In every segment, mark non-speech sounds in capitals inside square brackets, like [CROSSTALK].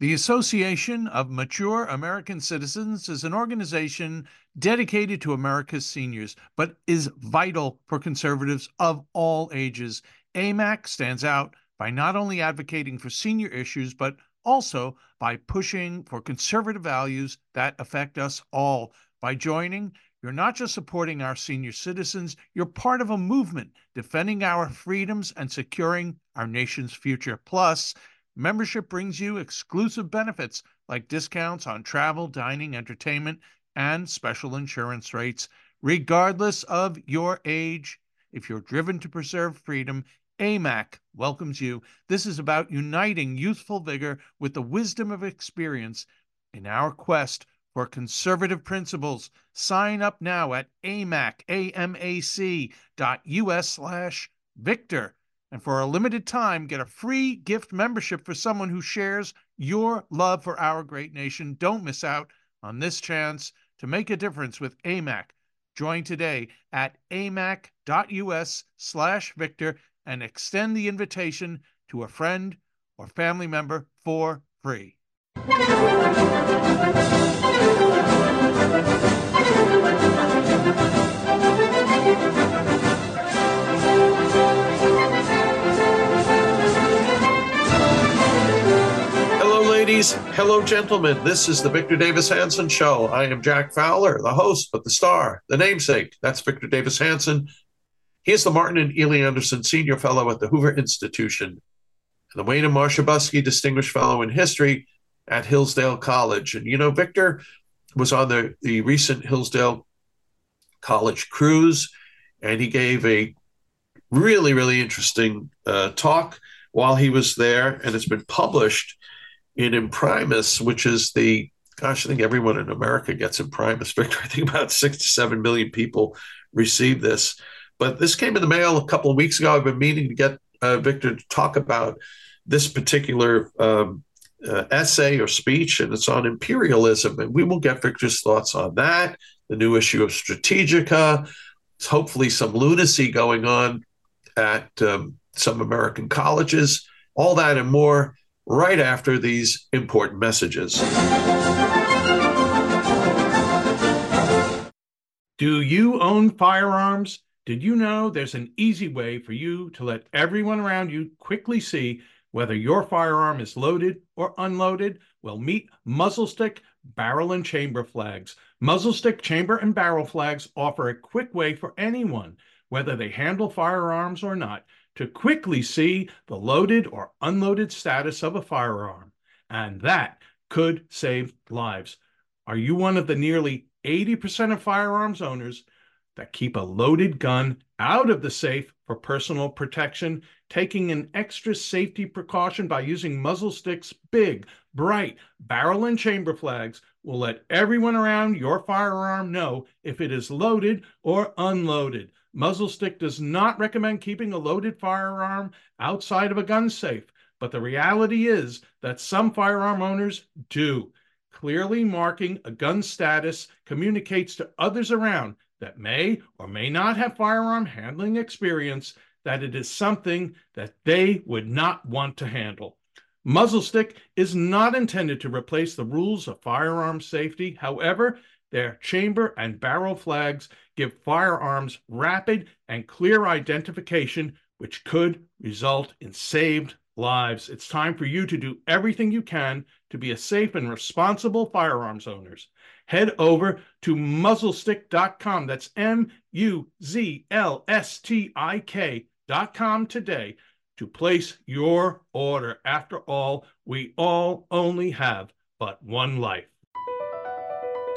The Association of Mature American Citizens is an organization dedicated to America's seniors, but is vital for conservatives of all ages. AMAC stands out by not only advocating for senior issues, but also by pushing for conservative values that affect us all. By joining, you're not just supporting our senior citizens, you're part of a movement defending our freedoms and securing our nation's future. Plus, Membership brings you exclusive benefits like discounts on travel, dining, entertainment, and special insurance rates, regardless of your age. If you're driven to preserve freedom, AMAC welcomes you. This is about uniting youthful vigor with the wisdom of experience in our quest for conservative principles. Sign up now at amac, A-M-A-C dot U-S slash Victor. And for a limited time, get a free gift membership for someone who shares your love for our great nation. Don't miss out on this chance to make a difference with AMAC. Join today at amac.us slash Victor and extend the invitation to a friend or family member for free. Ladies. Hello, gentlemen. This is the Victor Davis Hanson Show. I am Jack Fowler, the host, but the star, the namesake. That's Victor Davis Hanson. He is the Martin and Illie Anderson Senior Fellow at the Hoover Institution and the Wayne and Marcia Buske Distinguished Fellow in History at Hillsdale College. And, you know, Victor was on the, the recent Hillsdale College cruise, and he gave a really, really interesting uh, talk while he was there, and it's been published in Imprimis, which is the gosh, I think everyone in America gets Imprimis. [LAUGHS] Victor, I think about six to seven million people receive this. But this came in the mail a couple of weeks ago. I've been meaning to get uh, Victor to talk about this particular um, uh, essay or speech, and it's on imperialism. And we will get Victor's thoughts on that, the new issue of Strategica, hopefully some lunacy going on at um, some American colleges, all that and more right after these important messages. Do you own firearms? Did you know there's an easy way for you to let everyone around you quickly see whether your firearm is loaded or unloaded? Well, meet muzzle stick, barrel, and chamber flags. Muzzle stick, chamber, and barrel flags offer a quick way for anyone, whether they handle firearms or not, to quickly see the loaded or unloaded status of a firearm, and that could save lives. Are you one of the nearly 80% of firearms owners that keep a loaded gun out of the safe for personal protection, taking an extra safety precaution by using muzzle sticks, big, bright barrel and chamber flags will let everyone around your firearm know if it is loaded or unloaded. Muzzle Stick does not recommend keeping a loaded firearm outside of a gun safe, but the reality is that some firearm owners do. Clearly marking a gun status communicates to others around that may or may not have firearm handling experience that it is something that they would not want to handle. Muzzle stick is not intended to replace the rules of firearm safety. However, their chamber and barrel flags give firearms rapid and clear identification, which could result in saved lives. It's time for you to do everything you can to be a safe and responsible firearms owners. Head over to muzzlestick.com. That's M U Z L S T I K.com today to place your order. After all, we all only have but one life.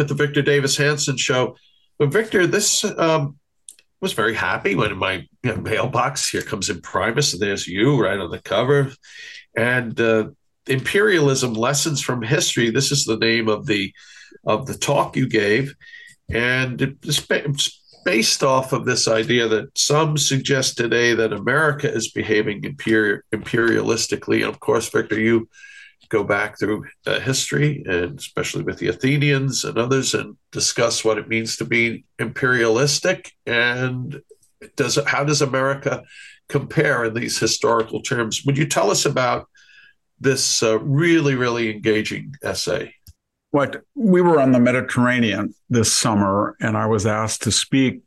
With the Victor Davis Hanson show. But Victor, this um, was very happy when in my you know, mailbox here comes Imprimis, and there's you right on the cover. And uh, imperialism lessons from history. This is the name of the of the talk you gave, and it's based off of this idea that some suggest today that America is behaving imperial, imperialistically. And of course, Victor, you go back through uh, history and especially with the Athenians and others and discuss what it means to be imperialistic and does how does America compare in these historical terms? Would you tell us about this uh, really really engaging essay? What we were on the Mediterranean this summer, and I was asked to speak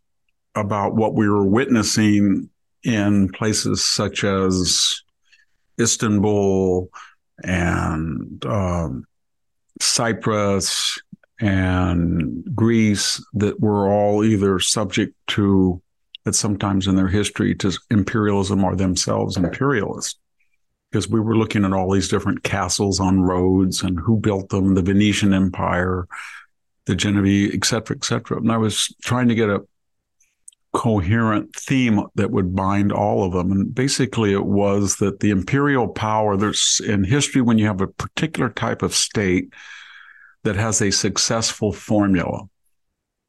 about what we were witnessing in places such as Istanbul, and um, Cyprus and Greece that were all either subject to, at sometimes in their history, to imperialism or themselves imperialist. Because we were looking at all these different castles on roads and who built them, the Venetian Empire, the Genovese, et cetera, et cetera. And I was trying to get a coherent theme that would bind all of them. And basically, it was that the imperial power, there's in history, when you have a particular type of state that has a successful formula,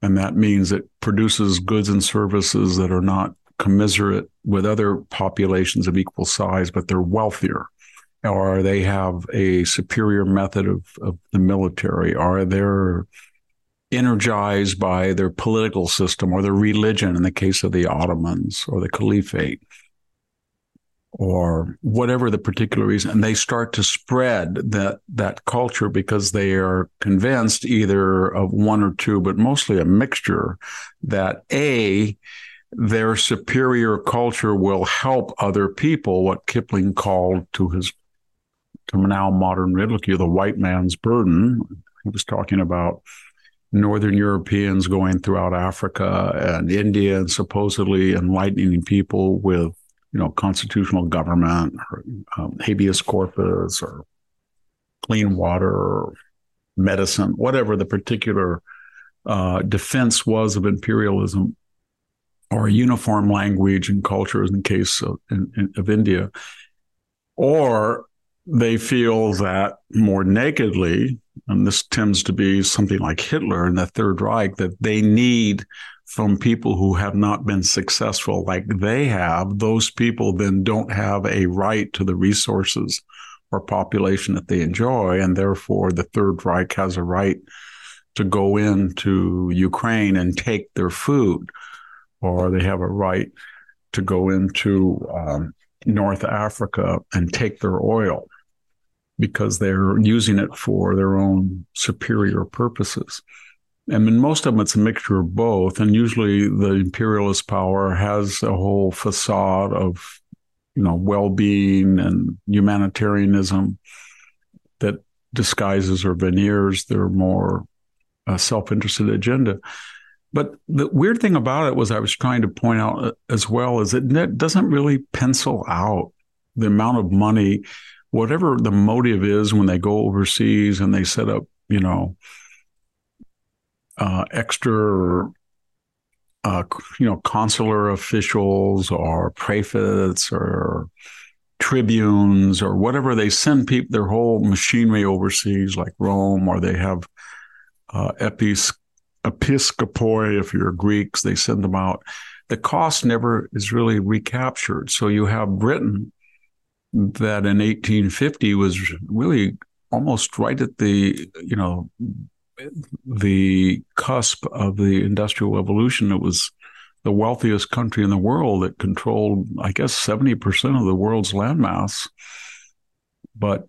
and that means it produces goods and services that are not commiserate with other populations of equal size, but they're wealthier. Or they have a superior method of, of the military, or they're energized by their political system or their religion in the case of the Ottomans or the Caliphate or whatever the particular reason and they start to spread that that culture because they are convinced either of one or two but mostly a mixture that a their superior culture will help other people what kipling called to his to now modern ridicule the white man's burden. He was talking about Northern Europeans going throughout Africa and India and supposedly enlightening people with, you know, constitutional government or um, habeas corpus or clean water or medicine, whatever the particular uh, defense was of imperialism or uniform language and culture in case of, in, in, of India. Or they feel that more nakedly, and this tends to be something like Hitler and the Third Reich, that they need from people who have not been successful like they have, those people then don't have a right to the resources or population that they enjoy. And therefore, the Third Reich has a right to go into Ukraine and take their food, or they have a right to go into um, North Africa and take their oil because they're using it for their own superior purposes. And in most of them, it's a mixture of both. And usually the imperialist power has a whole facade of, you know, well-being and humanitarianism that disguises or veneers their more uh, self-interested agenda. But the weird thing about it was I was trying to point out uh, as well is it doesn't really pencil out the amount of money whatever the motive is when they go overseas and they set up, you know, uh, extra, uh, you know, consular officials or prefects or tribunes or whatever they send people their whole machinery overseas, like Rome, or they have uh, epis- episcopoi. If you're Greeks, they send them out. The cost never is really recaptured. So you have Britain that in 1850 was really almost right at the you know the cusp of the industrial revolution. It was the wealthiest country in the world that controlled, I guess, 70% of the world's landmass. But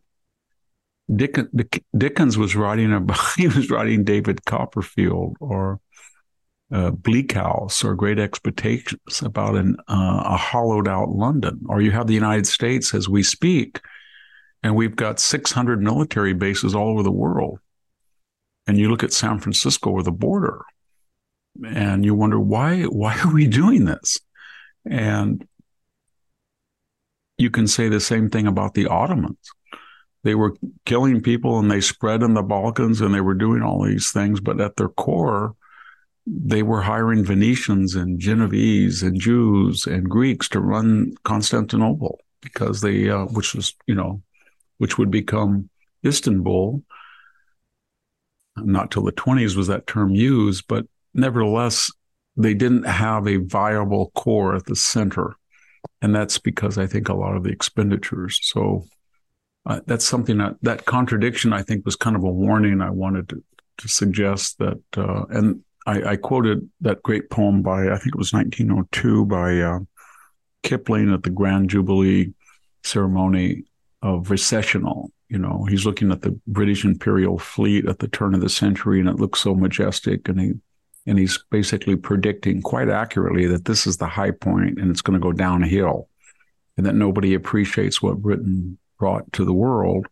Dickens was writing about, [LAUGHS] he was writing David Copperfield or uh, Bleak House or Great Expectations about an, uh, a hollowed out London, or you have the United States as we speak, and we've got 600 military bases all over the world. And you look at San Francisco or the border, and you wonder why why are we doing this? And you can say the same thing about the Ottomans. They were killing people and they spread in the Balkans and they were doing all these things, but at their core, they were hiring Venetians and Genovese and Jews and Greeks to run Constantinople because they, uh, which was, you know, which would become Istanbul. Not till the 20s was that term used, but nevertheless, they didn't have a viable core at the center. And that's because I think a lot of the expenditures. So uh, that's something that that contradiction I think was kind of a warning I wanted to, to suggest that, uh, and I, I, quoted that great poem by I think it was 1902 by uh, Kipling at the Grand Jubilee ceremony of recessional. You know, he's looking at the British Imperial fleet at the turn of the century, and it looks so majestic, and he and he's basically predicting quite accurately that this is the high point and it's going to go downhill, and that nobody appreciates what Britain brought to the world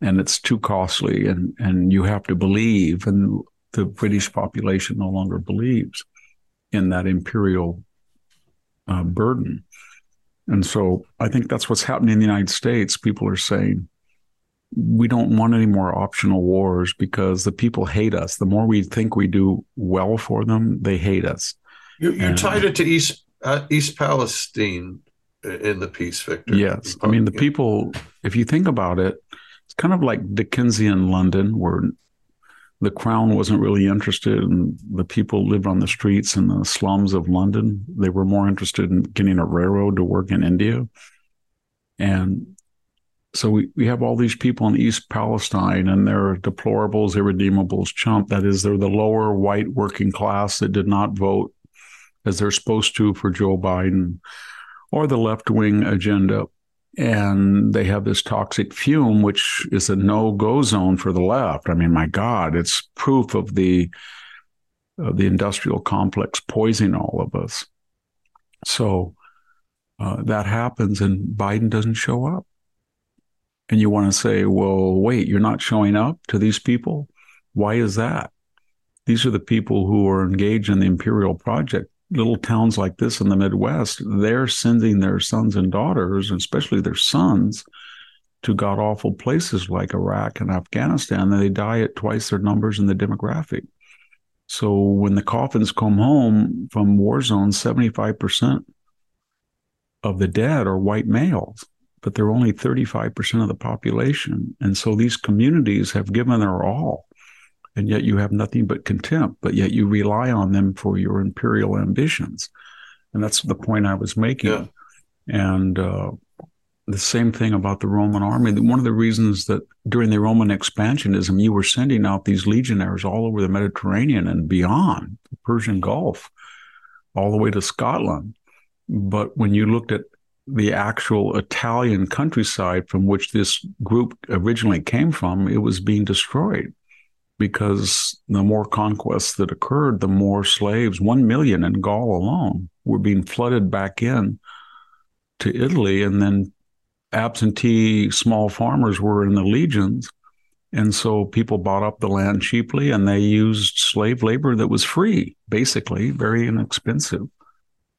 and it's too costly and and you have to believe and the british population no longer believes in that imperial uh, burden and so i think that's what's happening in the united states people are saying we don't want any more optional wars because the people hate us the more we think we do well for them they hate us you, you and, tied it to east uh, east palestine in the piece, Victor. Yes. I mean, the people, if you think about it, it's kind of like Dickensian London, where the crown wasn't really interested and the people lived on the streets in the slums of London. They were more interested in getting a railroad to work in India. And so we, we have all these people in East Palestine and they're deplorables, irredeemables, chump. That is, they're the lower white working class that did not vote as they're supposed to for Joe Biden or the left wing agenda. And they have this toxic fume, which is a no go zone for the left. I mean, my God, it's proof of the of the industrial complex poisoning all of us. So uh, that happens, and Biden doesn't show up. And you want to say, well, wait, you're not showing up to these people? Why is that? These are the people who are engaged in the imperial project little towns like this in the Midwest, they're sending their sons and daughters, especially their sons, to god awful places like Iraq and Afghanistan. And they die at twice their numbers in the demographic. So when the coffins come home from war zones, 75% of the dead are white males, but they're only 35% of the population. And so these communities have given their all and yet you have nothing but contempt, but yet you rely on them for your imperial ambitions. And that's the point I was making. Yeah. And uh, the same thing about the Roman army. One of the reasons that during the Roman expansionism, you were sending out these legionaries all over the Mediterranean and beyond the Persian Gulf, all the way to Scotland. But when you looked at the actual Italian countryside from which this group originally came from, it was being destroyed because the more conquests that occurred, the more slaves, 1 million in Gaul alone, were being flooded back in to Italy. And then absentee small farmers were in the legions. And so people bought up the land cheaply and they used slave labor that was free, basically, very inexpensive.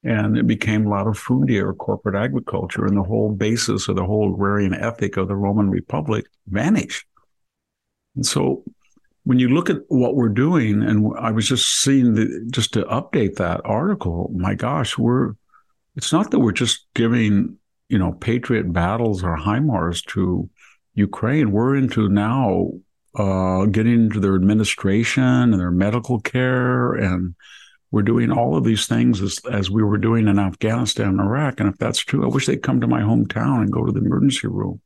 And it became latifundia or corporate agriculture. And the whole basis of the whole agrarian ethic of the Roman Republic vanished. And so when you look at what we're doing, and I was just seeing the, just to update that article, my gosh, we're, it's not that we're just giving, you know, Patriot battles or HIMARS to Ukraine. We're into now uh, getting into their administration and their medical care. And we're doing all of these things as, as we were doing in Afghanistan and Iraq. And if that's true, I wish they'd come to my hometown and go to the emergency room.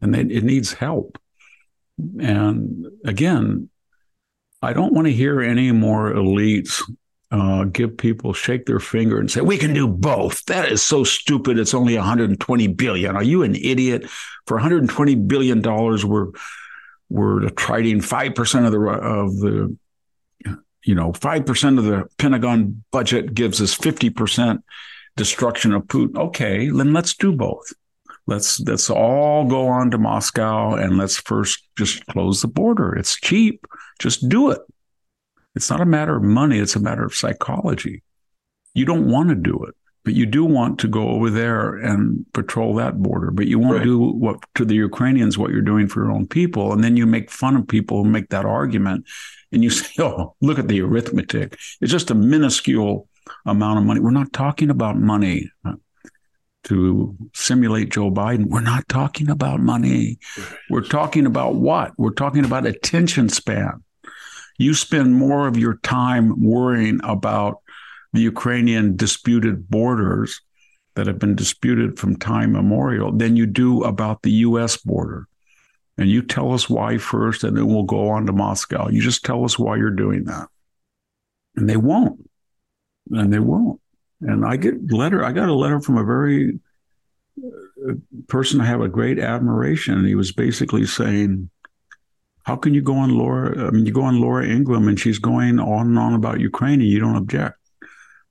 And they, it needs help. And again, I don't want to hear any more elites uh, give people shake their finger and say we can do both. That is so stupid. It's only 120 billion. Are you an idiot? For 120 billion dollars, we're we're trading five percent of the of the you know five percent of the Pentagon budget gives us 50 percent destruction of Putin. Okay, then let's do both. Let's let's all go on to Moscow and let's first just close the border. It's cheap. Just do it. It's not a matter of money, it's a matter of psychology. You don't want to do it. but you do want to go over there and patrol that border. But you won't right. do what to the Ukrainians what you're doing for your own people, and then you make fun of people who make that argument, and you [LAUGHS] say, "Oh, look at the arithmetic. It's just a minuscule amount of money. We're not talking about money." To simulate Joe Biden. We're not talking about money. We're talking about what? We're talking about attention span. You spend more of your time worrying about the Ukrainian disputed borders that have been disputed from time immemorial than you do about the US border. And you tell us why first, and then we'll go on to Moscow. You just tell us why you're doing that. And they won't. And they won't. And I get letter. I got a letter from a very uh, person I have a great admiration. And he was basically saying, "How can you go on Laura? I mean, you go on Laura Ingraham, and she's going on and on about Ukraine, and you don't object."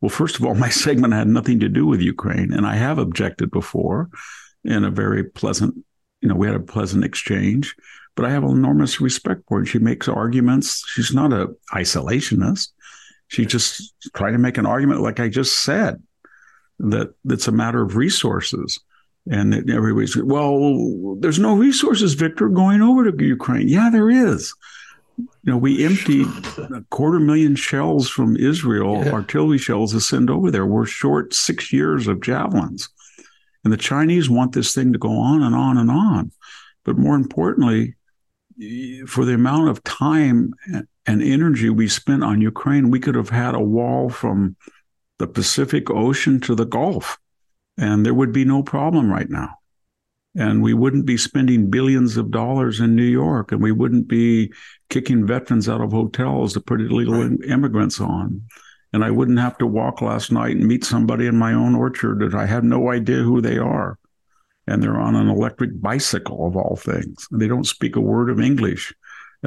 Well, first of all, [LAUGHS] my segment had nothing to do with Ukraine, and I have objected before in a very pleasant, you know, we had a pleasant exchange. But I have enormous respect for her. She makes arguments. She's not a isolationist. She just trying to make an argument, like I just said, that it's a matter of resources. And everybody's well, there's no resources, Victor, going over to Ukraine. Yeah, there is. You know, we emptied a quarter million shells from Israel, yeah. artillery shells to send over there. We're short six years of javelins. And the Chinese want this thing to go on and on and on. But more importantly, for the amount of time and energy we spent on Ukraine, we could have had a wall from the Pacific Ocean to the Gulf, and there would be no problem right now. And we wouldn't be spending billions of dollars in New York, and we wouldn't be kicking veterans out of hotels to put illegal right. immigrants on. And I wouldn't have to walk last night and meet somebody in my own orchard that I have no idea who they are. And they're on an electric bicycle, of all things. And they don't speak a word of English.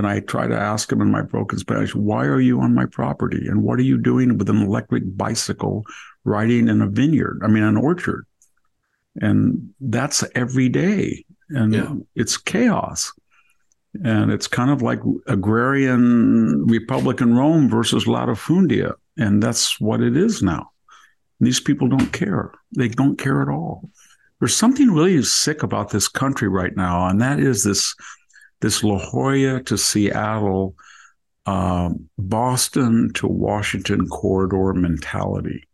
And I try to ask them in my broken Spanish, why are you on my property? And what are you doing with an electric bicycle riding in a vineyard? I mean, an orchard. And that's every day. And yeah. it's chaos. And it's kind of like agrarian Republican Rome versus latifundia. And that's what it is now. These people don't care. They don't care at all. There's something really sick about this country right now, and that is this this La Jolla to Seattle, um, Boston to Washington corridor mentality.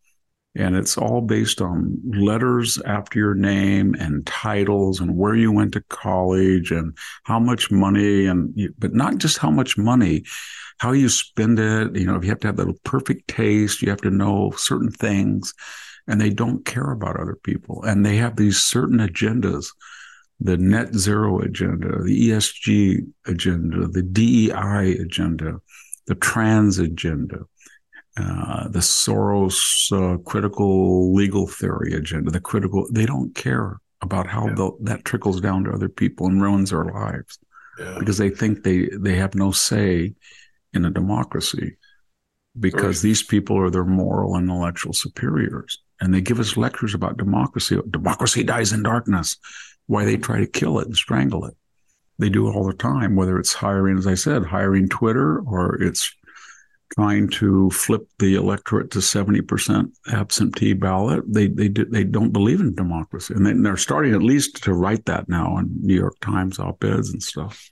And it's all based on letters after your name and titles and where you went to college and how much money and but not just how much money, how you spend it. You know, if you have to have that perfect taste. You have to know certain things, and they don't care about other people. And they have these certain agendas the net zero agenda, the ESG agenda, the DEI agenda, the trans agenda, uh, the Soros uh, critical legal theory agenda, the critical, they don't care about how yeah. that trickles down to other people and ruins their lives yeah. because they think they, they have no say in a democracy because right. these people are their moral and intellectual superiors. And they give us lectures about democracy. Democracy dies in darkness why they try to kill it and strangle it. They do it all the time, whether it's hiring, as I said, hiring Twitter or it's trying to flip the electorate to 70% absentee ballot. They they do, they don't believe in democracy. And they're starting at least to write that now in New York Times op-eds and stuff.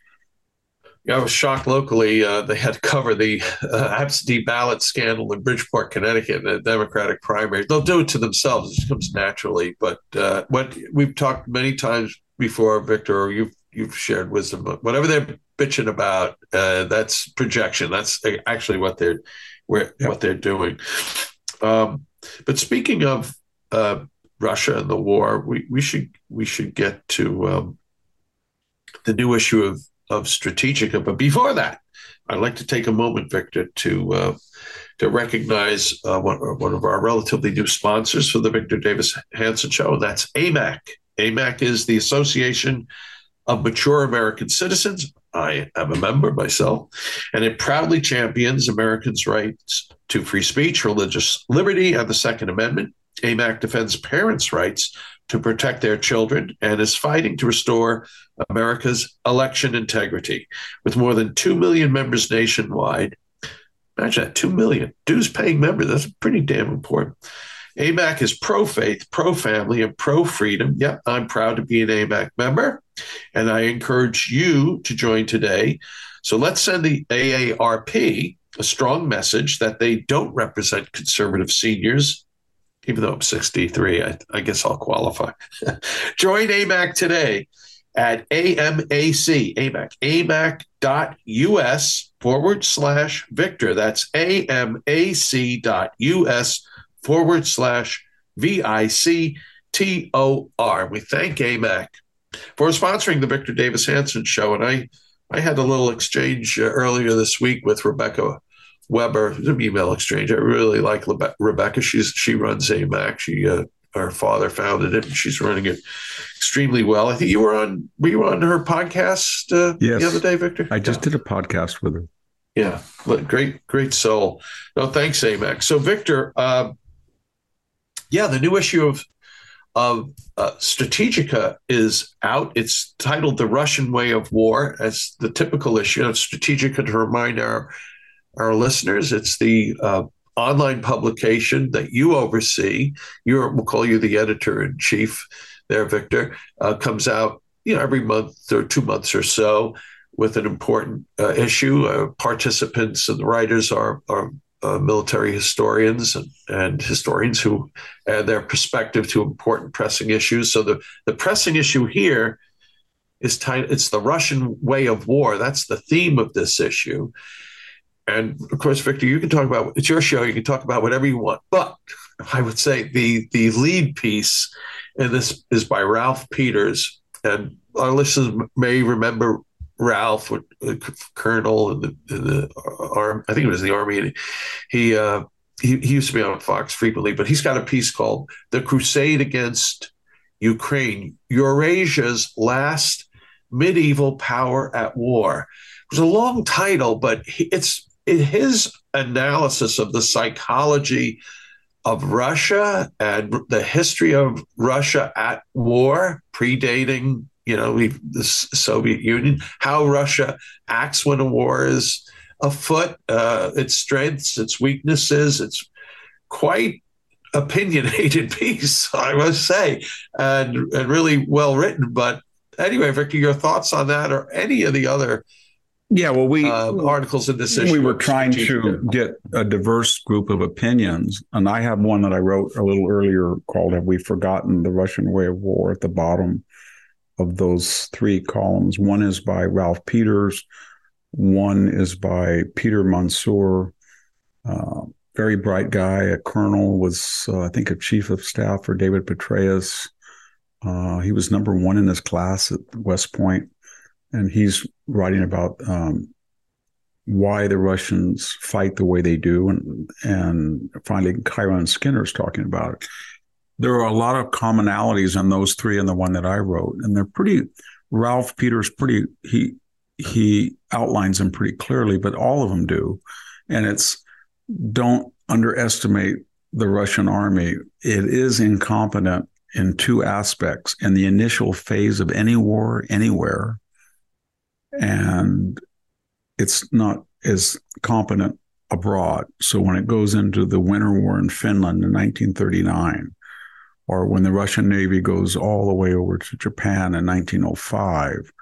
I was shocked locally. Uh, they had to cover the uh, absentee ballot scandal in Bridgeport, Connecticut, in the Democratic primary. They'll do it to themselves; it just comes naturally. But uh, what we've talked many times before, Victor, you've you've shared wisdom. Whatever they're bitching about, uh, that's projection. That's actually what they're where, what they're doing. Um, but speaking of uh, Russia and the war, we, we should we should get to um, the new issue of of Strategica. But before that, I'd like to take a moment, Victor, to uh, to recognize uh, one, one, of our relatively new sponsors for the Victor Davis Hanson Show, that's AMAC. AMAC is the Association of Mature American Citizens. I am a member myself, and it proudly champions Americans' rights to free speech, religious liberty, and the Second Amendment. AMAC defends parents' rights to protect their children and is fighting to restore America's election integrity. With more than 2 million members nationwide, imagine that 2 million dues paying members, that's pretty damn important. AMAC is pro faith, pro family, and pro freedom. Yep, I'm proud to be an AMAC member, and I encourage you to join today. So let's send the AARP a strong message that they don't represent conservative seniors. Even though I'm 63, I, I guess I'll qualify. [LAUGHS] join AMAC today at AMAC, AMAC, AMAC.us forward slash Victor. That's AMAC.us forward slash V I C T O R. We thank AMAC for sponsoring the Victor Davis Hanson Show. And I, I had a little exchange uh, earlier this week with Rebecca Weber, an email exchange. I really like Lebe- Rebecca. She's she runs AMAC. She uh, her father founded it, and she's running it extremely well. I think you were on we were you on her podcast uh, yes. the other day, Victor? I just yeah. did a podcast with her. Yeah, great, great soul. No, thanks, AMAC. So, Victor, uh, yeah, the new issue of of uh, Strategica is out. It's titled "The Russian Way of War," as the typical issue of Strategica. To remind our our listeners, it's the uh, online publication that you oversee. You're, we'll call you the editor in chief there, Victor. Uh, comes out, you know, every month or two months or so with an important uh, issue. Uh, participants and the writers are are uh, military historians and, and, historians who add their perspective to important pressing issues. So the, the pressing issue here is tied, it's the Russian way of war. That's the theme of this issue. And of course, Victor, you can talk about it's your show. You can talk about whatever you want. But I would say the the lead piece in this is by Ralph Peters, and our listeners may remember Ralph, a colonel in the, in the arm. I think it was the army. He, uh, he he used to be on Fox frequently, but he's got a piece called "The Crusade Against Ukraine: Eurasia's Last Medieval Power at War." It was a long title, but it's his analysis of the psychology of Russia and the history of Russia at war, predating you know, the Soviet Union, how Russia acts when a war is afoot, uh, its strengths, its weaknesses. It's quite opinionated [LAUGHS] piece, I must say, and, and really well written. But anyway, Victor, your thoughts on that or any of the other yeah, well, we uh, articles in this issue. We were trying to get a diverse group of opinions, and I have one that I wrote a little earlier called "Have We Forgotten the Russian Way of War?" at the bottom of those three columns. One is by Ralph Peters, one is by Peter Mansoor, uh, very bright guy, a colonel, was, uh, I think, a chief of staff for David Petraeus. Uh, he was number one in his class at West Point, and he's writing about um, why the Russians fight the way they do, and and finally, Kiron Skinner's talking about it there are a lot of commonalities in those three and the one that I wrote, and they're pretty. Ralph Peters pretty he he outlines them pretty clearly, but all of them do, and it's don't underestimate the Russian army. It is incompetent in two aspects: in the initial phase of any war anywhere, and it's not as competent abroad. So when it goes into the Winter War in Finland in 1939 or when the Russian Navy goes all the way over to Japan in 1905,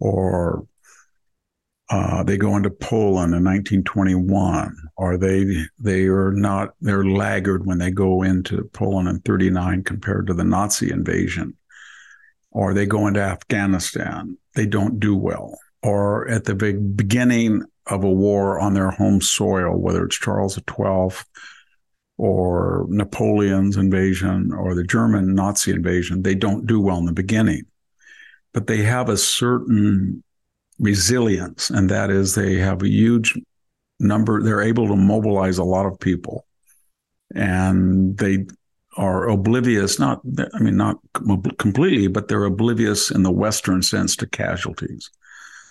or uh, they go into Poland in 1921, or they they are not they're laggard when they go into Poland in 39 compared to the Nazi invasion, or they go into Afghanistan, they don't do well, or at the beginning of a war on their home soil, whether it's Charles XII or Napoleon's invasion or the German Nazi invasion, they don't do well in the beginning. But they have a certain resilience, and that is they have a huge number, they're able to mobilize a lot of people. And they are oblivious, not, I mean, not completely, but they're oblivious in the Western sense to casualties.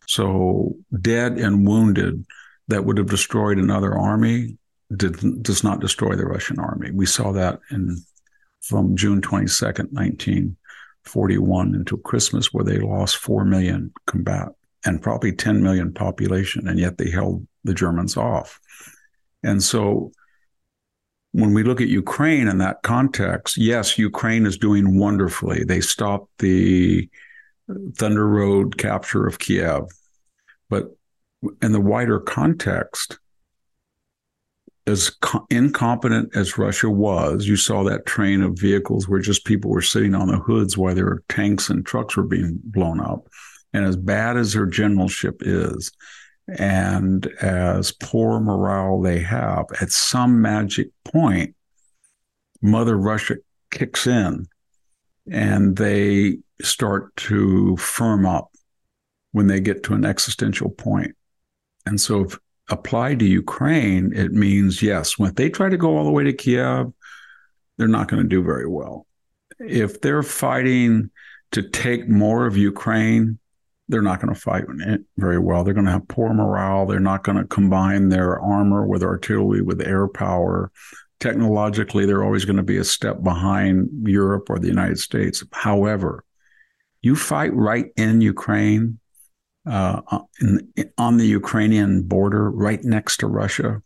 So, dead and wounded that would have destroyed another army did, does not destroy the Russian army. We saw that in from June 22nd, 1941 until Christmas, where they lost 4 million combat and probably 10 million population, and yet they held the Germans off. And so when we look at Ukraine in that context, yes, Ukraine is doing wonderfully. They stopped the Thunder Road capture of Kiev. But in the wider context, as co- incompetent as Russia was, you saw that train of vehicles where just people were sitting on the hoods while their tanks and trucks were being blown up. And as bad as their generalship is, and as poor morale they have, at some magic point, Mother Russia kicks in and they start to firm up when they get to an existential point. And so, if applied to Ukraine, it means yes, when they try to go all the way to Kiev, they're not going to do very well. If they're fighting to take more of Ukraine, they're not going to fight very well. They're going to have poor morale. They're not going to combine their armor with artillery, with air power. Technologically, they're always going to be a step behind Europe or the United States. However, you fight right in Ukraine, uh, in, on the Ukrainian border, right next to Russia,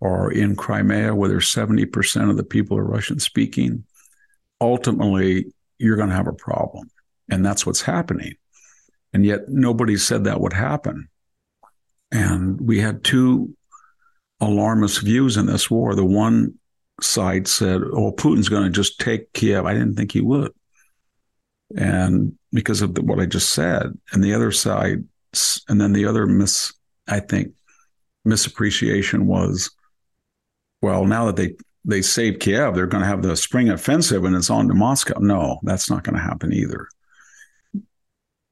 or in Crimea, where there's 70% of the people are Russian speaking, ultimately, you're going to have a problem. And that's what's happening. And yet, nobody said that would happen. And we had two alarmist views in this war. The one side said, oh, Putin's going to just take Kiev. I didn't think he would and because of the, what I just said, and the other side, and then the other mis, I think, misappreciation was, well, now that they they saved Kiev, they're going to have the spring offensive and it's on to Moscow. No, that's not going to happen either.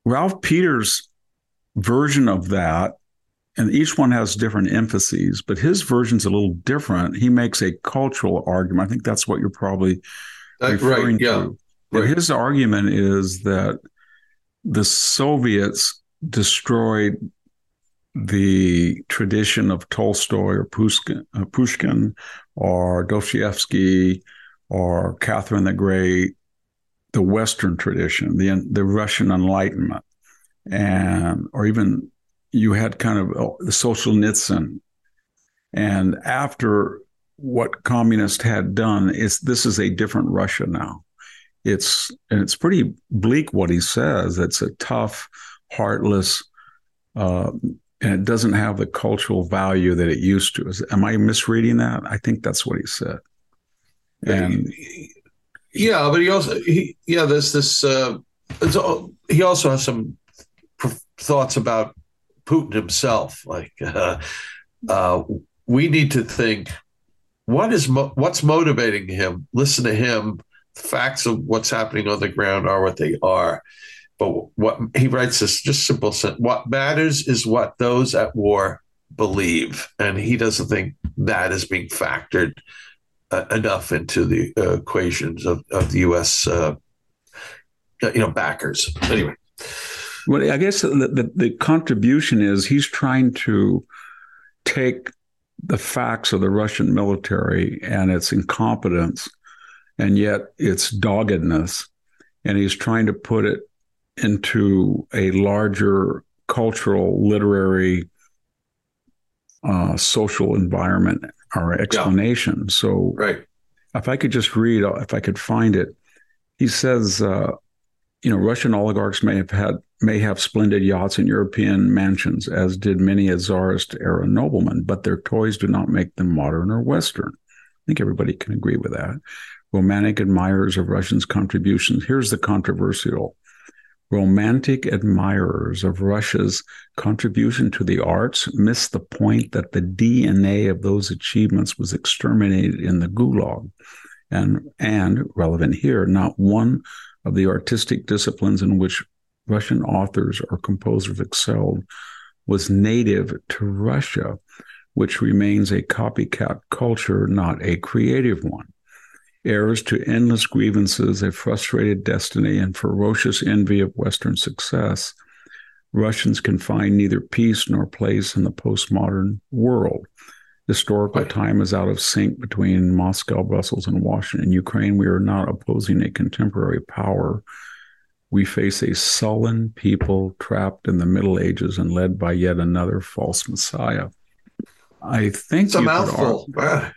Ralph Peters' version of that, and each one has different emphases, but his version's a little different. He makes a cultural argument. I think that's what you're probably uh, referring right, yeah. to. Right. His argument is that the Soviets destroyed the tradition of Tolstoy or Pushkin, uh, Pushkin or Dostoevsky or Catherine the Great, the Western tradition, the the Russian Enlightenment, and or even you had kind of oh, the Solzhenitsyn, and after what communists had done is this is a different Russia now it's and it's pretty bleak what he says. It's a tough, heartless, uh, and it doesn't have the cultural value that it used to. Is, am I misreading that? I think that's what he said. And yeah, but he also he yeah there's this uh, he also has some thoughts about Putin himself. Like uh, uh, we need to think what is mo- what's motivating him. Listen to him facts of what's happening on the ground are what they are. But what he writes is just simple. What matters is what those at war believe, and he doesn't think that is being factored enough into the uh, equations of, of the U.S. Uh, you know backers. Anyway, well, I guess the, the, the contribution is he's trying to take the facts of the Russian military and its incompetence and yet it's doggedness. And he's trying to put it into a larger cultural, literary, uh, social environment or explanation. Yeah. So, right. if I could just read, if I could find it, he says, uh, you know, Russian oligarchs may have had may have splendid yachts and European mansions, as did many a czarist era nobleman, but their toys do not make them modern or Western. I think everybody can agree with that romantic admirers of Russians' contributions. Here's the controversial romantic admirers of Russia's contribution to the arts miss the point that the DNA of those achievements was exterminated in the Gulag. And, and relevant here, not one of the artistic disciplines in which Russian authors or composers excelled was native to Russia, which remains a copycat culture, not a creative one heirs to endless grievances, a frustrated destiny, and ferocious envy of Western success, Russians can find neither peace nor place in the postmodern world. Historical time is out of sync between Moscow, Brussels, and Washington. In Ukraine, we are not opposing a contemporary power. We face a sullen people trapped in the Middle Ages and led by yet another false messiah. I think it's a mouthful. [LAUGHS]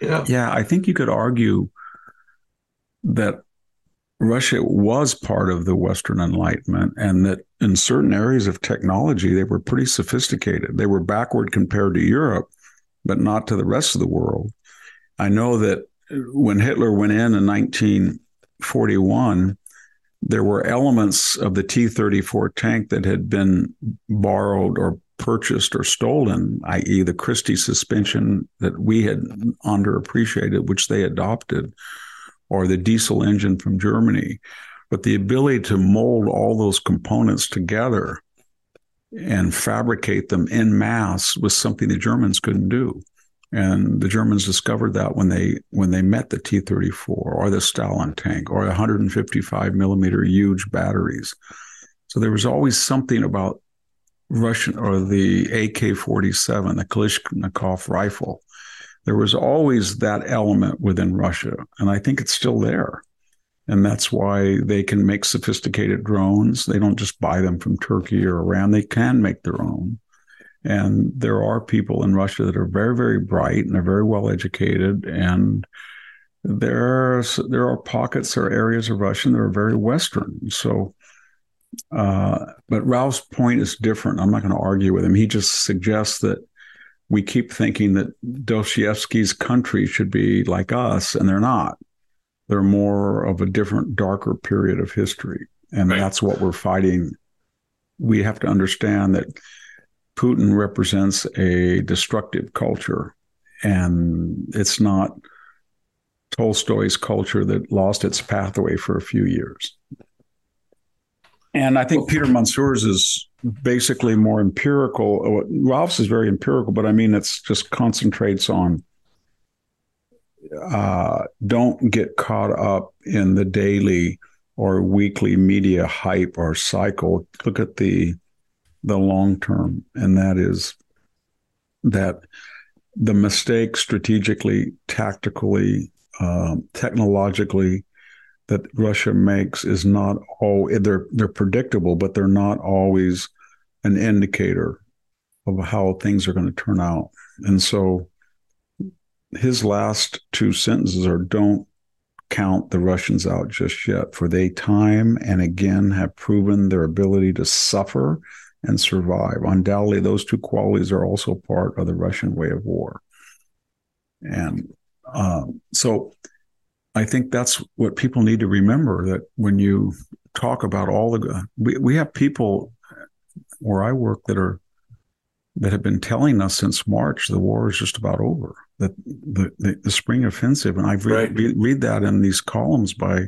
Yeah. Yeah, I think you could argue that Russia was part of the Western Enlightenment and that in certain areas of technology, they were pretty sophisticated. They were backward compared to Europe, but not to the rest of the world. I know that when Hitler went in in 1941, there were elements of the T 34 tank that had been borrowed or purchased or stolen, i.e., the Christie suspension that we had underappreciated, which they adopted, or the diesel engine from Germany. But the ability to mold all those components together and fabricate them in mass was something the Germans couldn't do. And the Germans discovered that when they when they met the T-34 or the Stalin tank or 155 millimeter huge batteries. So there was always something about Russian or the AK-47, the Kalashnikov rifle. There was always that element within Russia, and I think it's still there. And that's why they can make sophisticated drones. They don't just buy them from Turkey or Iran. They can make their own. And there are people in Russia that are very, very bright and are very well educated. And there are, there are pockets or areas of Russia that are very Western. So, uh, but Ralph's point is different. I'm not going to argue with him. He just suggests that we keep thinking that Dostoevsky's country should be like us, and they're not. They're more of a different, darker period of history. And right. that's what we're fighting. We have to understand that Putin represents a destructive culture, and it's not Tolstoy's culture that lost its pathway for a few years. And I think Peter Mansoor's is basically more empirical. Ralph's is very empirical, but I mean, it's just concentrates on uh, don't get caught up in the daily or weekly media hype or cycle. Look at the the long term, and that is that the mistake strategically, tactically, um, technologically that Russia makes is not all they're they're predictable, but they're not always an indicator of how things are going to turn out. And so his last two sentences are don't count the Russians out just yet, for they time and again have proven their ability to suffer and survive. Undoubtedly, those two qualities are also part of the Russian way of war. And um, so I think that's what people need to remember that when you talk about all the, we, we have people where I work that are, that have been telling us since March the war is just about over. That the the, the spring offensive, and I've read, right. read, read that in these columns by,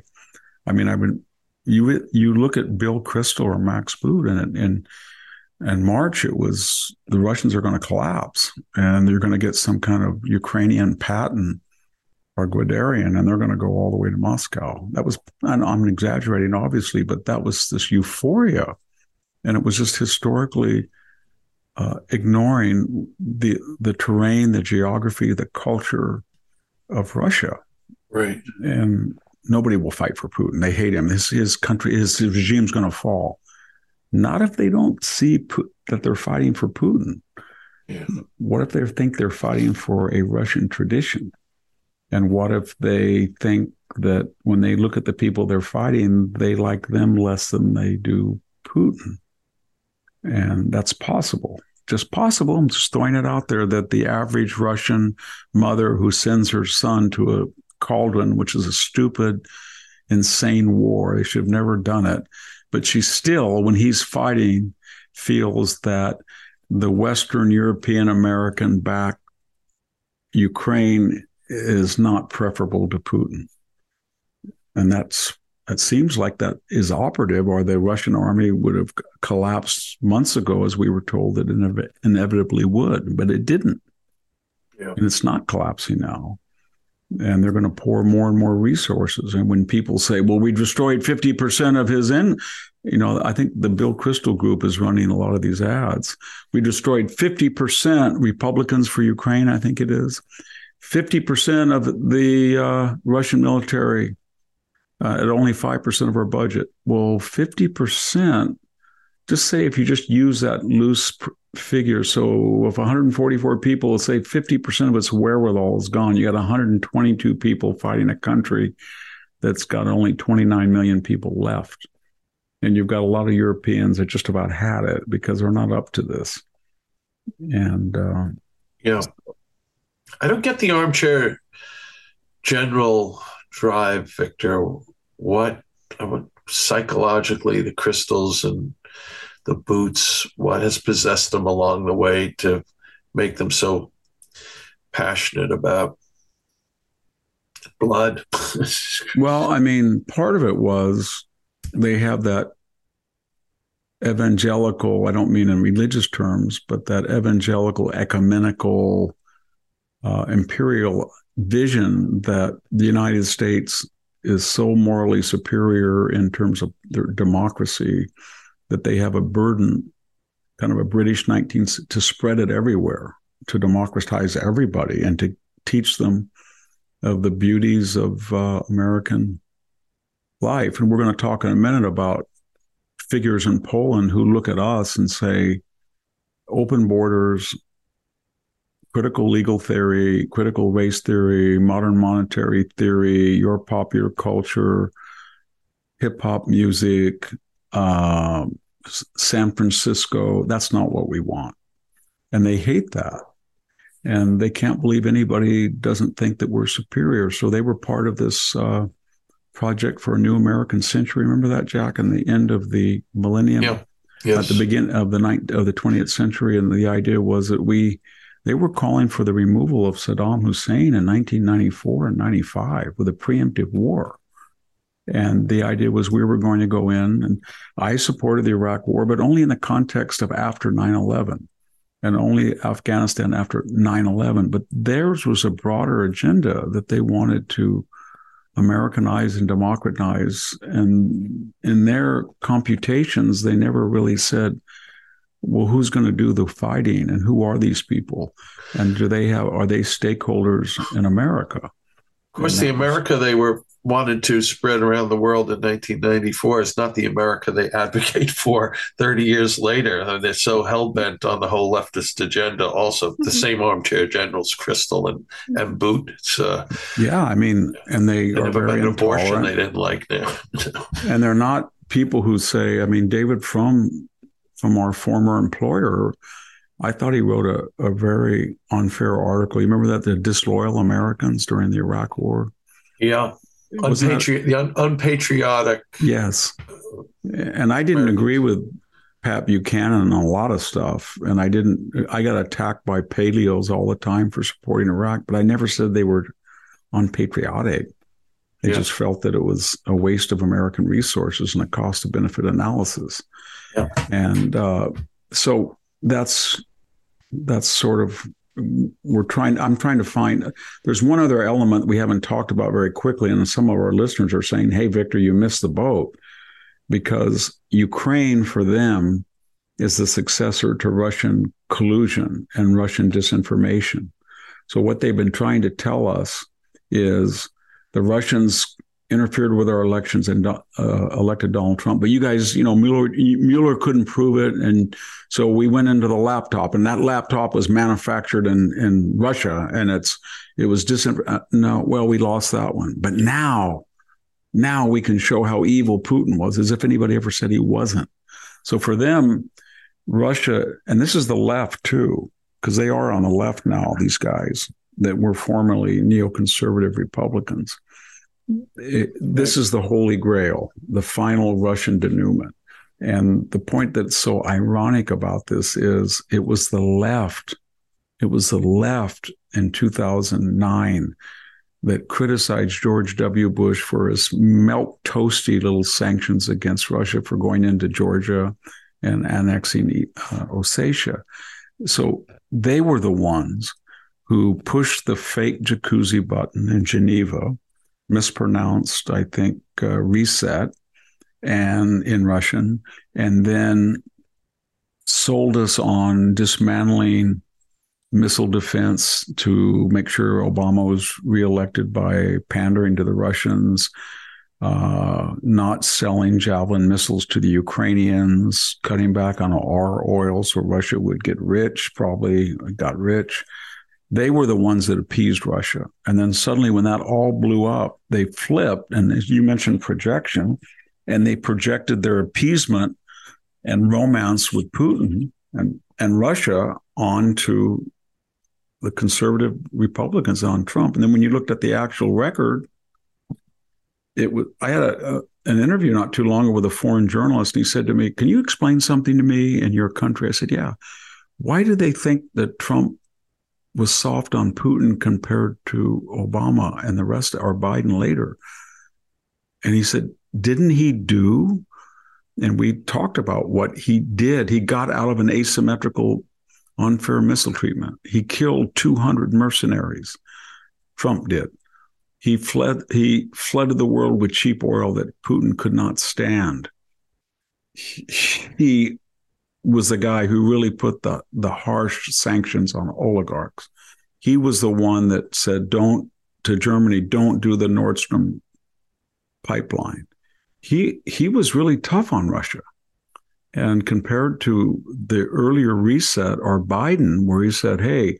I mean, I've been you you look at Bill Kristol or Max Boot, and and and March, it was the Russians are going to collapse and they're going to get some kind of Ukrainian Patton or Guderian and they're going to go all the way to Moscow. That was, I'm exaggerating, obviously, but that was this euphoria. And it was just historically uh, ignoring the the terrain, the geography, the culture of Russia. Right. And nobody will fight for Putin. They hate him. His, his country, his, his regime's going to fall. Not if they don't see that they're fighting for Putin. Yeah. What if they think they're fighting for a Russian tradition? And what if they think that when they look at the people they're fighting, they like them less than they do Putin? And that's possible. Just possible. I'm just throwing it out there that the average Russian mother who sends her son to a cauldron, which is a stupid, insane war, they should have never done it, but she still, when he's fighting, feels that the Western European American backed Ukraine is not preferable to Putin. And that's it seems like that is operative, or the Russian army would have collapsed months ago, as we were told it inevitably would, but it didn't. Yeah. And it's not collapsing now and they're going to pour more and more resources. And when people say, "Well, we destroyed 50% of his in," you know, I think the Bill Kristol Group is running a lot of these ads. We destroyed 50% Republicans for Ukraine, I think it is. 50% of the uh, Russian military uh, at only 5% of our budget. Well, 50%, just say if you just use that loose figure. So if 144 people, let's say 50% of its wherewithal is gone, you got 122 people fighting a country that's got only 29 million people left. And you've got a lot of Europeans that just about had it because they're not up to this. And uh, yeah, I don't get the armchair general drive, Victor. What, psychologically the Kristols and the boots, what has possessed them along the way to make them so passionate about blood? [LAUGHS] well, I mean, part of it was they have that evangelical, I don't mean in religious terms, but that evangelical, ecumenical, uh, imperial vision that the United States is so morally superior in terms of their democracy that they have a burden, kind of a British 19, to spread it everywhere, to democratize everybody and to teach them of the beauties of uh, American life. And we're going to talk in a minute about figures in Poland who look at us and say, open borders, critical legal theory, critical race theory, modern monetary theory, your popular culture, hip hop music, uh, San Francisco. That's not what we want. And they hate that. And they can't believe anybody doesn't think that we're superior. So they were part of this uh, project for a new American century. Remember that, Jack, in the end of the millennium? Yes. At the beginning of the ninth of the 20th century. And the idea was that we they were calling for the removal of Saddam Hussein in 1994 and 95 with a preemptive war. And the idea was we were going to go in, and I supported the Iraq war, but only in the context of after 9 11 and only Afghanistan after 9 11. But theirs was a broader agenda that they wanted to Americanize and democratize. And in their computations, they never really said, well, who's going to do the fighting and who are these people? And do they have, are they stakeholders in America? Of course, the America they were wanted to spread around the world in 1994 is not the America they [LAUGHS] advocate for 30 years later. they're so hell bent on the whole leftist agenda. Also, the mm-hmm. same armchair generals, Kristol and and Boot. Uh, yeah, I mean, and they are very an abortion they didn't like now, [LAUGHS] and they're not people who say. I mean, David Frum from our former employer, I thought he wrote a, a very unfair article. You remember that the disloyal Americans during the Iraq War? Yeah. Unpatri- the un- unpatriotic. Yes. And I didn't Americans. agree with Pat Buchanan on a lot of stuff. And I didn't, I got attacked by paleos all the time for supporting Iraq, but I never said they were unpatriotic. They yeah. just felt that it was a waste of American resources and a cost of benefit analysis. Yeah. And uh, so that's that's sort of we're trying i'm trying to find there's one other element we haven't talked about very quickly and some of our listeners are saying hey victor you missed the boat because ukraine for them is the successor to russian collusion and russian disinformation so what they've been trying to tell us is the russians interfered with our elections and uh, elected Donald Trump. But you guys, you know, Mueller, Mueller couldn't prove it, and so we went into the laptop, and that laptop was manufactured in in Russia, and it's it was dis. Uh, no, well, we lost that one, but now, now we can show how evil Putin was, as if anybody ever said he wasn't. So for them, Russia, and this is the left too, because they are on the left now. These guys that were formerly neoconservative Republicans it, this is the holy grail, the final Russian denouement. And the point that's so ironic about this is it was the left, it was the left in 2009 that criticized George W. Bush for his melt toasty little sanctions against Russia for going into Georgia and annexing uh, Ossetia. So they were the ones who pushed the fake jacuzzi button in Geneva mispronounced, I think, uh, reset and in Russian, and then sold us on dismantling missile defense to make sure Obama was reelected by pandering to the Russians. uh, not selling Javelin missiles to the Ukrainians, cutting back on our oil so Russia would get rich, probably got rich. They were the ones that appeased Russia. And then suddenly, when that all blew up, they flipped. And as you mentioned, projection, and they projected their appeasement and romance with Putin and, and Russia onto the conservative Republicans on Trump. And then when you looked at the actual record, it was I had a, a, an interview not too long ago with a foreign journalist, and he said to me, "Can you explain something to me in your country?" I said, "Yeah." Why do they think that Trump was soft on Putin compared to Obama and the rest, or Biden later? And he said, "Didn't he do?" And we talked about what he did. He got out of an asymmetrical unfair missile treatment. He killed 200 mercenaries. Trump did. He fled. He flooded the world with cheap oil that Putin could not stand. He, he was the guy who really put the the harsh sanctions on oligarchs. He was the one that said, "Don't to Germany, don't do the Nord Stream pipeline." He he was really tough on Russia. And compared to the earlier reset or Biden, where he said, hey,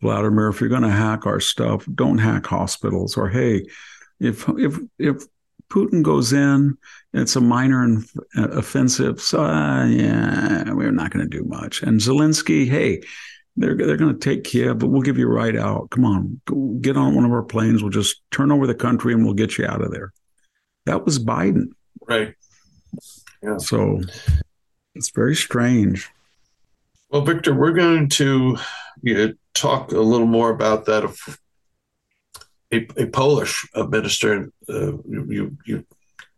Vladimir, if you're going to hack our stuff, don't hack hospitals. Or hey, if if if Putin goes in, it's a minor inf- uh, offensive. So uh, yeah, we're not going to do much. And Zelensky, hey, they're they're going to take Kiev, but we'll give you a ride out. Come on, go, get on one of our planes. We'll just turn over the country and we'll get you out of there. That was Biden. Right. Yeah. So it's very strange. Well, Victor, we're going to you know, talk a little more about that. A, a Polish minister, uh, you you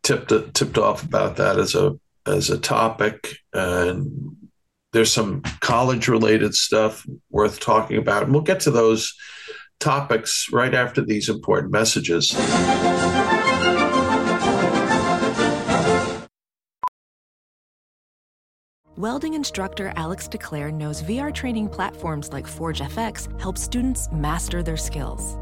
tipped tipped off about that as a as a topic, and there's some college related stuff worth talking about, and we'll get to those topics right after these important messages. Welding instructor Alex DeClaire knows VR training platforms like ForgeFX help students master their skills.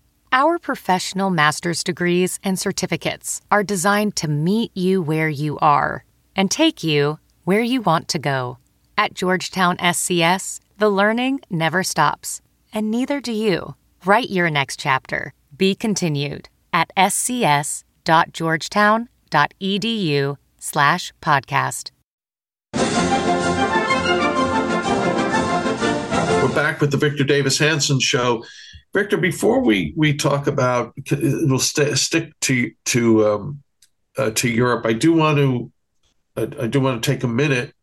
Our professional master's degrees and certificates are designed to meet you where you are and take you where you want to go. At Georgetown SCS, the learning never stops, and neither do you. Write your next chapter. Be continued at scs.georgetown.edu slash podcast. We're back with the Victor Davis Hanson show. Victor, before we we talk about, we'll st- stick to to um, uh, to Europe. I do want to I, I do want to take a minute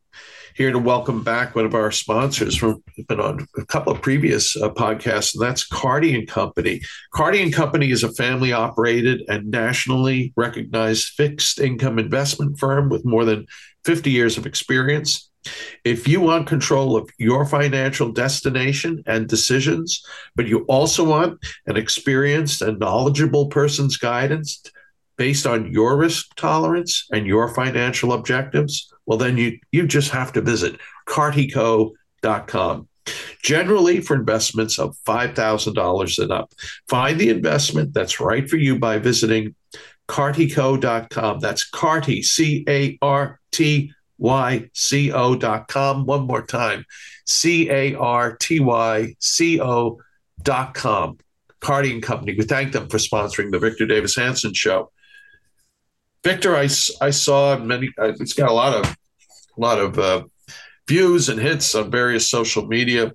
here to welcome back one of our sponsors from been on a couple of previous uh, podcasts, and that's Carty and Company. Carty and Company is a family operated and nationally recognized fixed income investment firm with more than 50 years of experience. If you want control of your financial destination and decisions, but you also want an experienced and knowledgeable person's guidance based on your risk tolerance and your financial objectives, well, then you, you just have to visit cartyco.com. Generally, for investments of $5,000 and up, find the investment that's right for you by visiting cartyco.com. That's Carty, C A R T Y-C-O.com. One more time, C-A-R-T-Y-C-O dot com. Carty and Company. We thank them for sponsoring the Victor Davis Hanson Show. Victor, I, I saw many. Uh, it's got a lot of a lot of uh, views and hits on various social media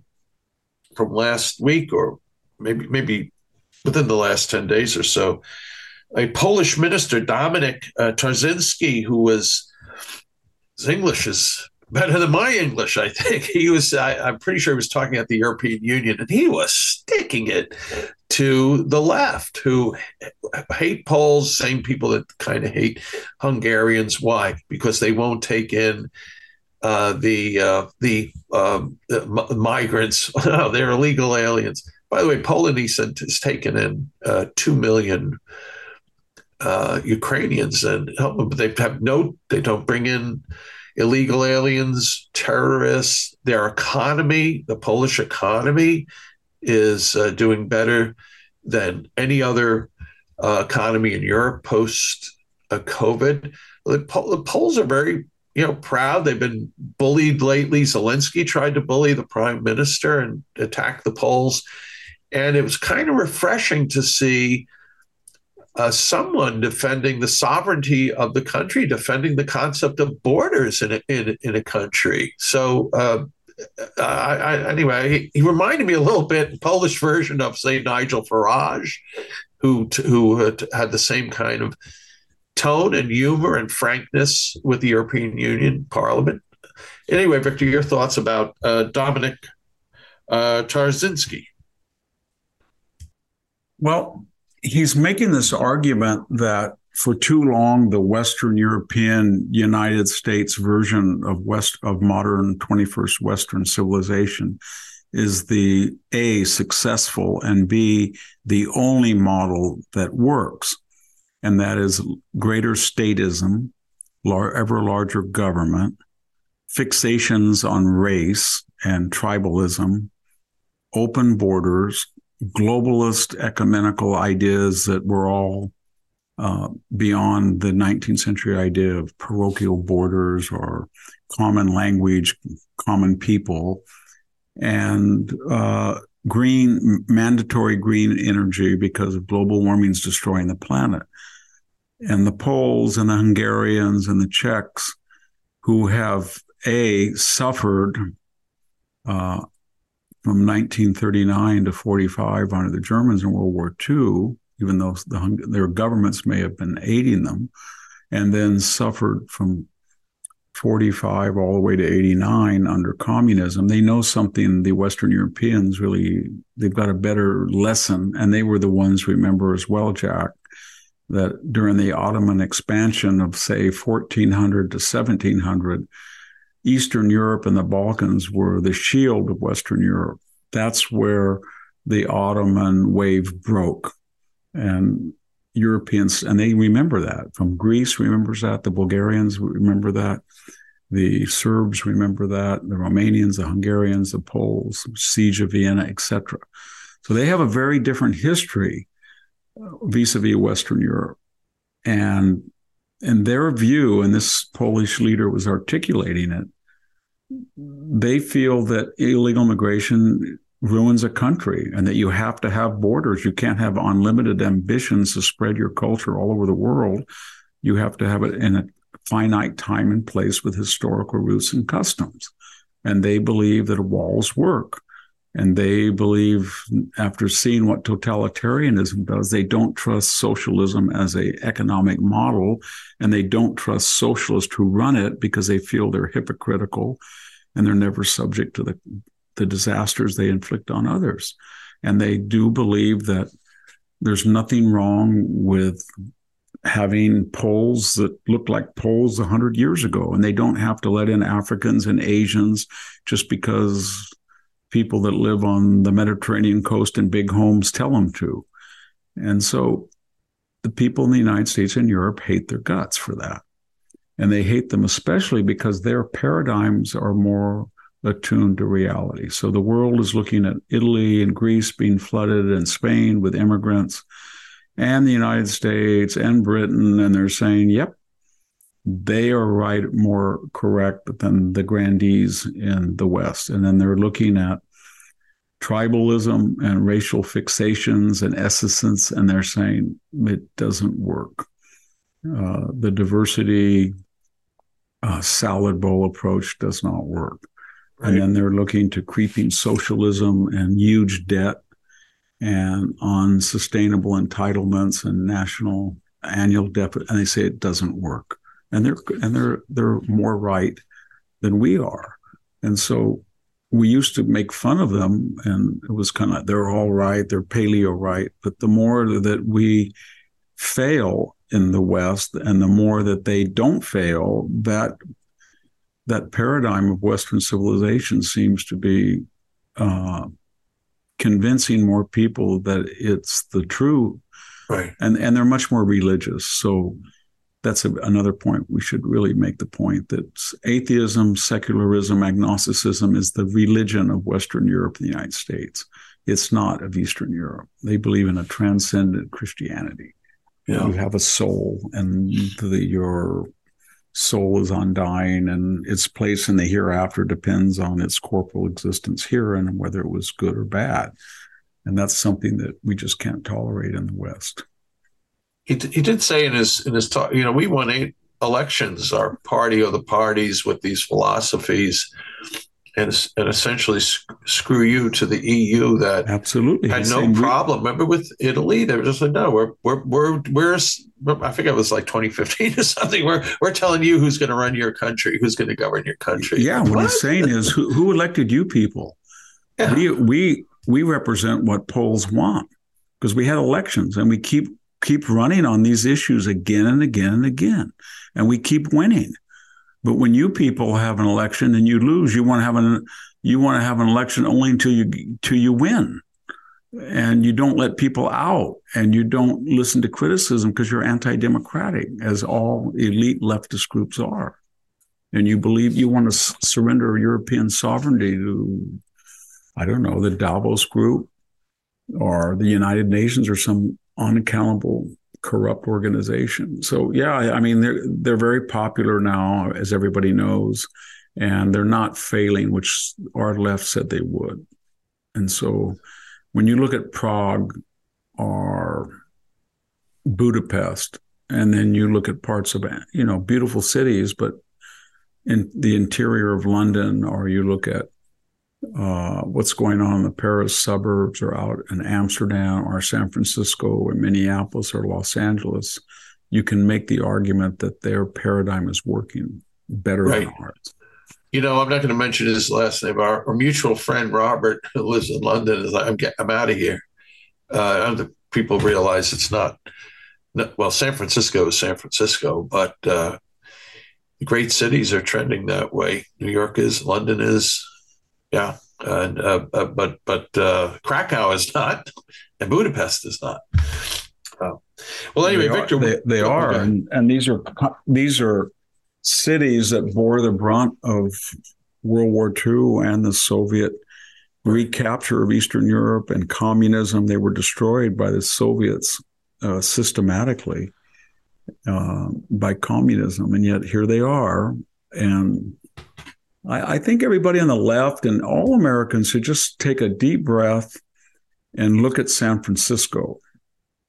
from last week, or maybe maybe within the last ten days or so. A Polish minister, Dominik uh, Tarczynski, who was his English is better than my English. I think [LAUGHS] he was. I, am pretty sure he was talking at the European Union, and he was sticking it to the left, who hate Poles, same people that kind of hate Hungarians. Why? Because they won't take in uh, the uh, the, um, the migrants, [LAUGHS] they're illegal aliens. By the way, Poland, he said, has taken in uh, two million uh, Ukrainians and help them, but they have no, they don't bring in illegal aliens, terrorists. Their economy, the Polish economy, is uh, doing better than any other uh, economy in Europe post uh, COVID. The, the Poles are very you know, proud. They've been bullied lately. Zelensky tried to bully the prime minister and attack the Poles. And it was kind of refreshing to see uh, someone defending the sovereignty of the country, defending the concept of borders in a, in, in a country. So, uh, I, I, anyway, he, he, reminded me a little bit Polish version of, say, Nigel Farage, who who had the same kind of tone and humor and frankness with the European Union Parliament. Anyway, Victor, your thoughts about uh, Dominik uh, Tarczynski? Well, he's making this argument that for too long the Western European United States version of West of modern 21st Western civilization is the A successful and B the only model that works. And that is greater statism, ever larger government, fixations on race and tribalism, open borders, globalist ecumenical ideas that were all uh, beyond the 19th century idea of parochial borders or common language, common people, and uh, green mandatory green energy because of global warming is destroying the planet. And the Poles and the Hungarians and the Czechs who have a suffered uh, from 1939 to 45 under the Germans in World War II, even though the, their governments may have been aiding them, and then suffered from 45 all the way to 89 under communism. They know something the Western Europeans really, they've got a better lesson, and they were the ones, remember as well, Jack, that during the Ottoman expansion of, say, 1400 to 1700, Eastern Europe and the Balkans were the shield of Western Europe. That's where the Ottoman wave broke. And Europeans, and they remember that. From Greece remembers that. The Bulgarians remember that. The Serbs remember that. The Romanians, the Hungarians, the Poles, siege of Vienna, etc. So they have a very different history uh, vis-a-vis Western Europe. And in their view, and this Polish leader was articulating it, they feel that illegal migration ruins a country and that you have to have borders. You can't have unlimited ambitions to spread your culture all over the world. You have to have it in a finite time and place with historical roots and customs. And they believe that walls work. And they believe, after seeing what totalitarianism does, they don't trust socialism as a economic model, and they don't trust socialists who run it because they feel they're hypocritical, and they're never subject to the the disasters they inflict on others. And they do believe that there's nothing wrong with having Poles that look like Poles 100 years ago, and they don't have to let in Africans and Asians just because people that live on the Mediterranean coast in big homes tell them to. And so the people in the United States and Europe hate their guts for that. And they hate them especially because their paradigms are more attuned to reality. So the world is looking at Italy and Greece being flooded and Spain with immigrants and the United States and Britain. And they're saying, yep, they are right more correct than the grandees in the West. And then they're looking at tribalism and racial fixations and essence, and they're saying it doesn't work. Uh, the diversity uh, salad bowl approach does not work. Right. And then they're looking to creeping socialism and huge debt and unsustainable entitlements and national annual deficit, and they say it doesn't work and they're and they're they're more right than we are. And so we used to make fun of them, and it was kind of they're all right, they're paleo right. But the more that we fail in the West, and the more that they don't fail, that that paradigm of Western civilization seems to be uh, convincing more people that it's the true, right? And and they're much more religious. So that's a, another point. We should really make the point that atheism, secularism, agnosticism is the religion of Western Europe and the United States. It's not of Eastern Europe. They believe in a transcendent Christianity. Yeah. You have a soul, and the, your soul is undying, and its place in the hereafter depends on its corporal existence here and whether it was good or bad. And that's something that we just can't tolerate in the West. He, he did say in his in his talk, you know, we won eight elections, our party or the parties with these philosophies, and, and essentially screw you to the EU that absolutely had no problem. We, Remember with Italy, they were just like, no, we're we're we're we're I think it was like 2015 [LAUGHS] or something. We're we're telling you who's going to run your country, who's going to govern your country. Yeah, what, what he's saying is, who, who elected you people? Yeah. We we we represent what Poles want because we had elections and we keep keep running on these issues again and again and again, and we keep winning. But when you people have an election and you lose, you want to have an you want to have an election only until you till you win. And you don't let people out and you don't listen to criticism because you're anti-democratic, as all elite leftist groups are. And you believe you want to s- surrender European sovereignty to, I don't know, the Davos group or the United Nations or some unaccountable corrupt organization. So yeah, I mean they're they're very popular now, as everybody knows, and they're not failing, which our left said they would. And so when you look at Prague or Budapest, and then you look at parts of you know beautiful cities, but in the interior of London, or you look at uh, what's going on in the Paris suburbs or out in Amsterdam or San Francisco or Minneapolis or Los Angeles, you can make the argument that their paradigm is working better right. than ours. You know, I'm not going to mention his last name. Our, our mutual friend Robert, who lives in London, is like, "I'm get, I'm out of here." Uh, don't people realize it's not, not. Well, San Francisco is San Francisco, but uh, the great cities are trending that way. New York is, London is, yeah, and uh, uh, but but uh, Krakow is not, and Budapest is not. Oh. Well, anyway, they Victor, are, they, they are, and, and these are these are cities that bore the brunt of World War II and the Soviet recapture of Eastern Europe and communism. They were destroyed by the Soviets uh, systematically uh, by communism, and yet here they are, and I, I think everybody on the left and all Americans should just take a deep breath and look at San Francisco.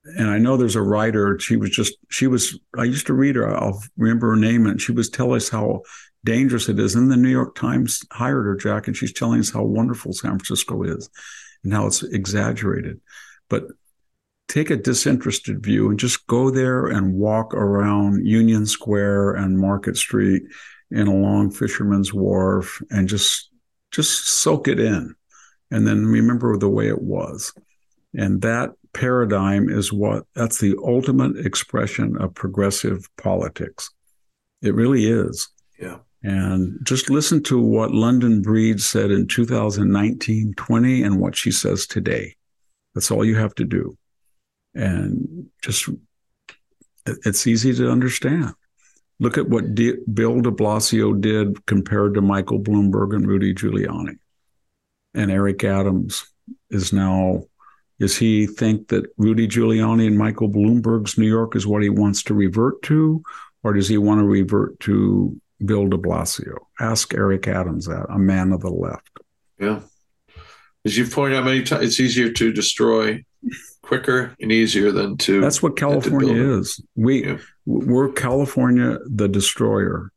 And I know there's a writer. She was just she was. I used to read her. I'll remember her name, and she was telling us how dangerous it is. And the New York Times hired her, Jack, and she's telling us how wonderful San Francisco is and how it's exaggerated. But take a disinterested view and just go there and walk around Union Square and Market Street and along Fisherman's Wharf and just just soak it in and then remember the way it was. And that paradigm is what that's the ultimate expression of progressive politics. It really is. Yeah. And just listen to what London Breed said in 2019 20 and what she says today. That's all you have to do. And just, it's easy to understand. Look at what D- Bill de Blasio did compared to Michael Bloomberg and Rudy Giuliani. And Eric Adams is now, does he think that Rudy Giuliani and Michael Bloomberg's New York is what he wants to revert to? Or does he want to revert to Bill de Blasio? Ask Eric Adams that, a man of the left. Yeah. As you point out many times, it's easier to destroy quicker and easier than to. That's what California is. We yeah. We're California the destroyer.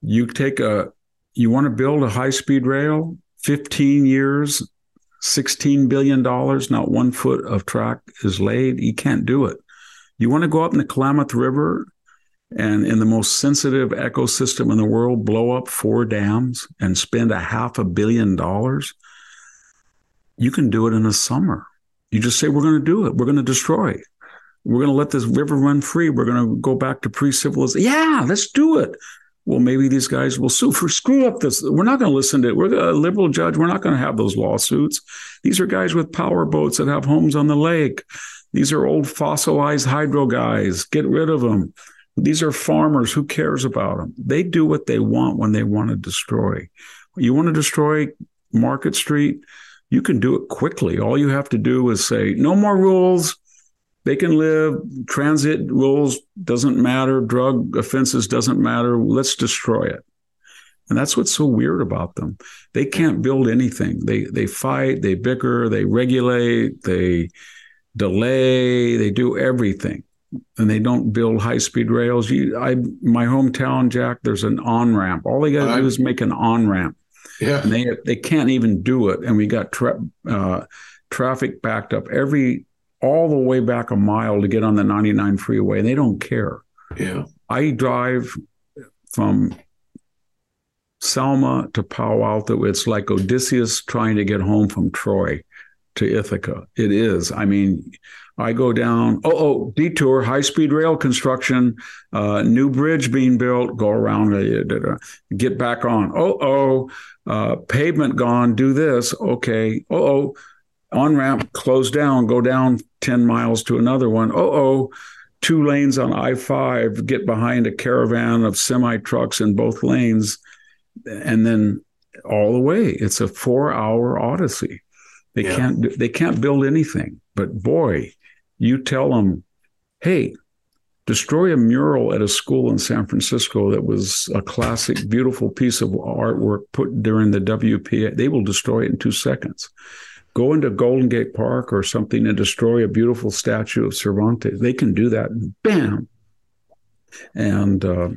You take a you want to build a high speed rail, 15 years, 16 billion dollars, not one foot of track is laid. You can't do it. You want to go up in the Klamath River and in the most sensitive ecosystem in the world, blow up four dams and spend a half a billion dollars. You can do it in a summer you just say, we're going to do it. We're going to destroy. We're going to let this river run free. We're going to go back to pre civilization. Yeah, let's do it. well, maybe these guys will [LAUGHS] sue for screw up this. We're not going to listen to it. We're the liberal judge. We're not going to have those lawsuits. These are guys with power boats that have homes on the lake. These are old fossilized hydro guys. Get rid of them. These are farmers. Who cares about them? They do what they want when they want to destroy. You want to destroy Market Street? You can do it quickly. All you have to do is say, no more rules. They can live. Transit rules doesn't matter. Drug offenses doesn't matter. Let's destroy it. And that's what's so weird about them. They can't build anything. They they fight, they bicker, they regulate, they delay, they do everything. And they don't build high speed rails. You, I, my hometown, Jack. There's an on ramp. All they got to do is make an on ramp. Yeah, and they they can't even do it. And we got tra- uh, traffic backed up every all the way back a mile to get on the 99 freeway. They don't care. Yeah, I drive from Selma to Palo Alto. It's like Odysseus trying to get home from Troy to Ithaca. It is. I mean, I go down, oh, oh, detour, high speed rail construction, uh, new bridge being built, go around, uh, get back on. Oh, oh, uh, pavement gone, do this. Okay. Oh, oh, on ramp closed down, go down 10 miles to another one. Oh, oh, two lanes on I 5, get behind a caravan of semi trucks in both lanes, and then all the way. It's a four hour odyssey. They yeah. can't they can't build anything. But boy, you tell them, hey, destroy a mural at a school in San Francisco that was a classic, beautiful piece of artwork put during the WPA. They will destroy it in two seconds. Go into Golden Gate Park or something and destroy a beautiful statue of Cervantes. They can do that. Bam. And uh,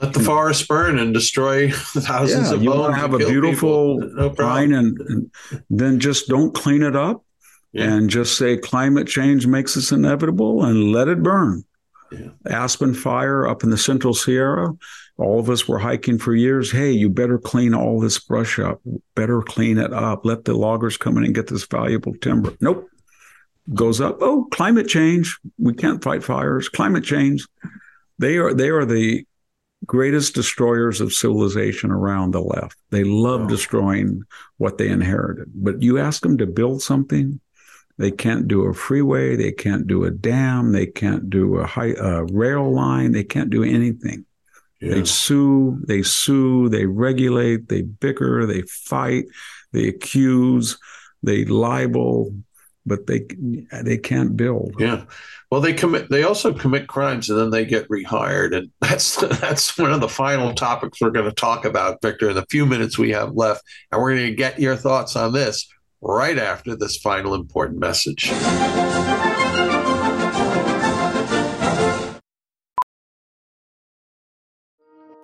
let the forest burn and destroy [LAUGHS] thousands yeah, of you want to have a beautiful no pine and, and, then just don't clean it up yeah. and just say climate change makes us inevitable and let it burn yeah. aspen fire up in the central sierra all of us were hiking for years. Hey you better clean all this brush up. Better clean it up. Let the loggers come in and get this valuable timber. Nope. Goes up. Oh climate change. We can't fight fires. Climate change. They are they are the greatest destroyers of civilization around the left. They love destroying what they inherited. But you ask them to build something, they can't do a freeway, they can't do a dam, they can't do a, high, a rail line, they can't do anything. Yeah. They sue, they sue, they regulate, they bicker, they fight, they accuse, they libel, but they they can't build. Yeah. Well, they commit. They also commit crimes, and then they get rehired, and [LAUGHS] that's that's one of the final topics we're going to talk about, Victor, in the few minutes we have left, and we're going to get your thoughts on this right after this final important message.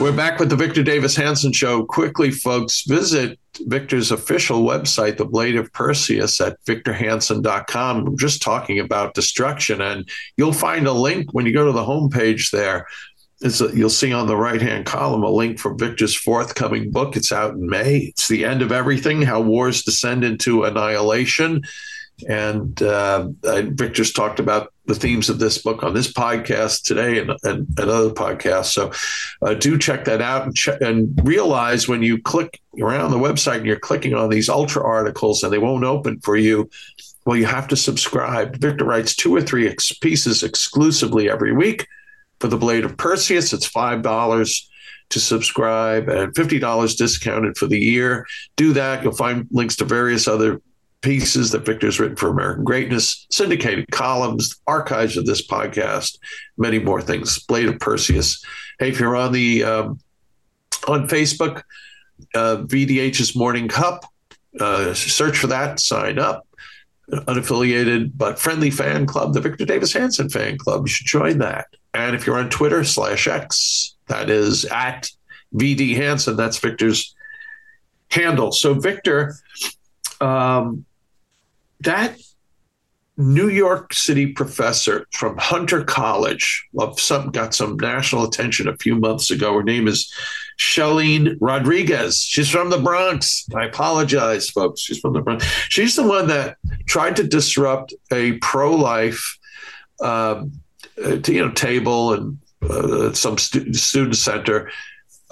We're back with the Victor Davis Hanson Show. Quickly, folks, visit Victor's official website, The Blade of Perseus, at victorhanson.com. We're just talking about destruction, and you'll find a link when you go to the homepage there. A, you'll see on the right hand column a link for Victor's forthcoming book. It's out in May. It's The End of Everything How Wars Descend into Annihilation. And uh, Victor's talked about the themes of this book on this podcast today and, and, and other podcasts. So uh, do check that out and, check, and realize when you click around the website and you're clicking on these ultra articles and they won't open for you, Well, you have to subscribe. Victor writes two or three ex- pieces exclusively every week. For the Blade of Perseus, it's $5 to subscribe and $50 discounted for the year. Do that. You'll find links to various other pieces that Victor's written for American Greatness, syndicated columns, archives of this podcast, many more things. Blade of Perseus. Hey, if you're on the um, on Facebook, uh, VDH's Morning Cup, uh, search for that, sign up. Unaffiliated but friendly fan club, the Victor Davis Hanson fan club. You should join that. And if you're on Twitter slash X, that is at VD Hanson. That's Victor's handle. So Victor, um, that New York City professor from Hunter College of some got some national attention a few months ago. Her name is Shellyne Rodriguez. She's from the Bronx. I apologize, folks. She's from the Bronx. She's the one that tried to disrupt a pro-life, uh, you know, table and uh, some stu- student center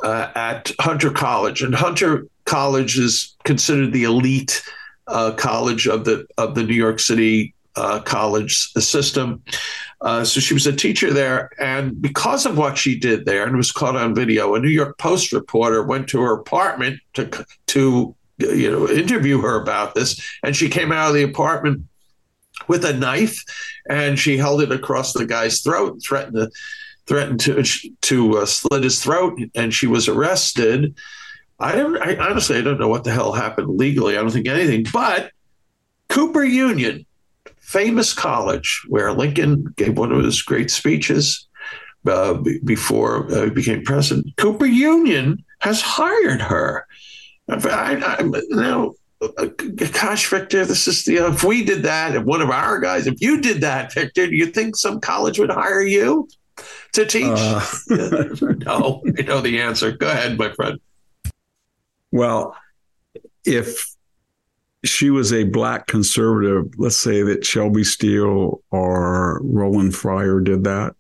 uh, at Hunter College, and Hunter College is considered the elite uh, college of the of the New York City uh, college system. Uh, so she was a teacher there, and because of what she did there, and was caught on video, a New York Post reporter went to her apartment to to you know interview her about this, and she came out of the apartment with a knife, and she held it across the guy's throat, threatened to threatened to to uh, slit his throat, and she was arrested. I don't. I honestly, I don't know what the hell happened legally. I don't think anything. But Cooper Union, famous college where Lincoln gave one of his great speeches uh, before uh, he became president. Cooper Union has hired her. I, I, now, gosh, Victor, this is the. Uh, if we did that, if one of our guys, if you did that, Victor, do you think some college would hire you? to teach? Uh, [LAUGHS] no, I know the answer. Go ahead, my friend. Well, if she was a black conservative, let's say that Shelby Steele or Roland Fryer did that,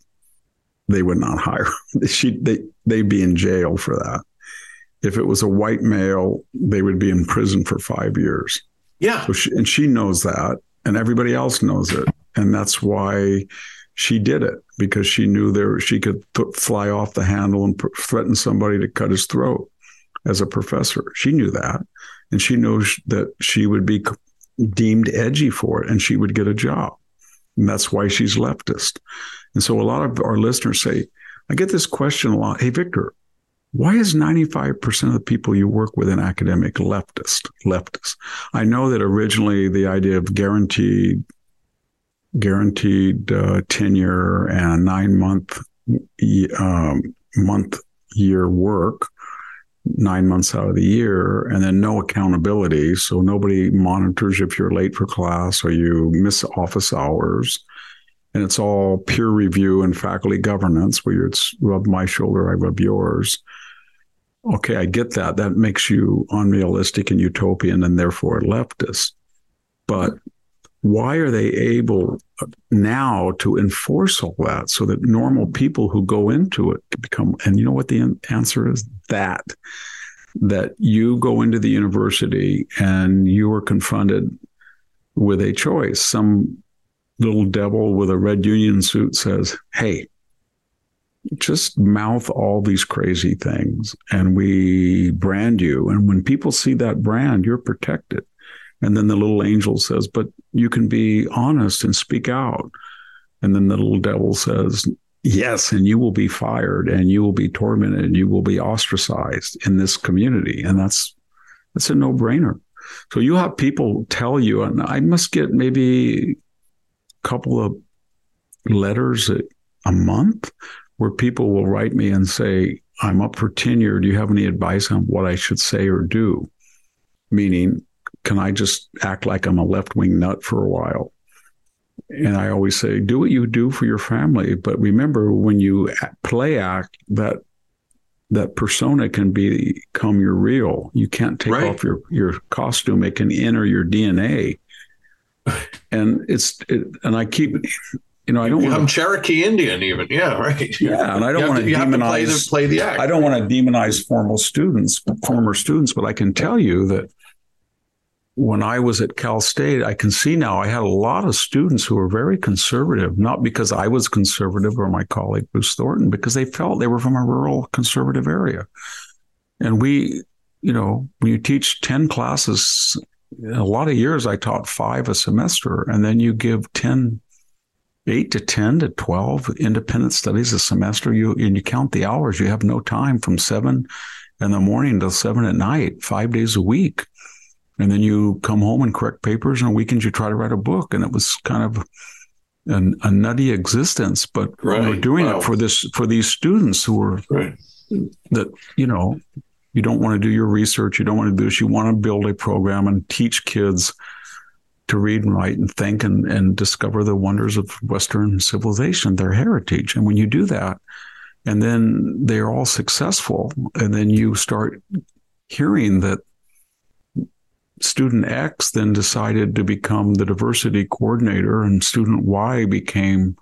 they would not [LAUGHS] hire. She they they'd be in jail for that. If it was a white male, they would be in prison for five years. Yeah, so she, and she knows that, and everybody else knows it, and that's why she did it because she knew there she could th- fly off the handle and pr- threaten somebody to cut his throat as a professor. She knew that, and she knows that she would be deemed edgy for it, and she would get a job. And that's why she's leftist. And so a lot of our listeners say, I get this question a lot. Hey, Victor, why is 95% of the people you work with in academic leftist? Leftist. I know that originally the idea of guaranteed guaranteed uh, tenure and nine month um, month year work nine months out of the year and then no accountability. So nobody monitors if you're late for class or you miss office hours. And it's all peer review and faculty governance where it's rub my shoulder i rub yours. Okay i get that. That makes you unrealistic and utopian and therefore leftist. But why are they able now to enforce all that so that normal people who go into it become and you know what the answer is? That that you go into the university and you are confronted with a choice. Some little devil with a red union suit says hey just mouth all these crazy things and we brand you. And when people see that brand you're protected and then the little angel says, But you can be honest and speak out. And then the little devil says, Yes, and you will be fired and you will be tormented and you will be ostracized in this community. And that's that's a no-brainer. So you have people tell you, and I must get maybe a couple of letters a, a month where people will write me and say, I'm up for tenure. Do you have any advice on what I should say or do? Meaning, can I just act like I'm a left wing nut for a while? And I always say, do what you do for your family, but remember when you play act, that that persona can become your real. You can't take right. off your your costume; it can enter your DNA. [LAUGHS] And it's it, and I keep you know, I don't want to Cherokee Indian, even yeah, right. Yeah, and I don't want to demonize play the, play the act. I don't want to demonize formal students, former students, but I can tell you that when I was at Cal State, I can see now I had a lot of students who were very conservative, not because I was conservative or my colleague Bruce Thornton, because they felt they were from a rural conservative area. And we, you know, when you teach 10 classes, a lot of years I taught five a semester, and then you give 10, eight to 10 to 12 independent studies a semester, you and you count the hours, you have no time from seven in the morning till seven at night, five days a week and then you come home and correct papers and on weekends you try to write a book and it was kind of an, a nutty existence but right. we're doing wow. it for this for these students who are right. that you know you don't want to do your research you don't want to do this you want to build a program and teach kids to read and write and think and, and discover the wonders of western civilization their heritage and when you do that and then they're all successful and then you start hearing that student X then decided to become the diversity coordinator, and student Y became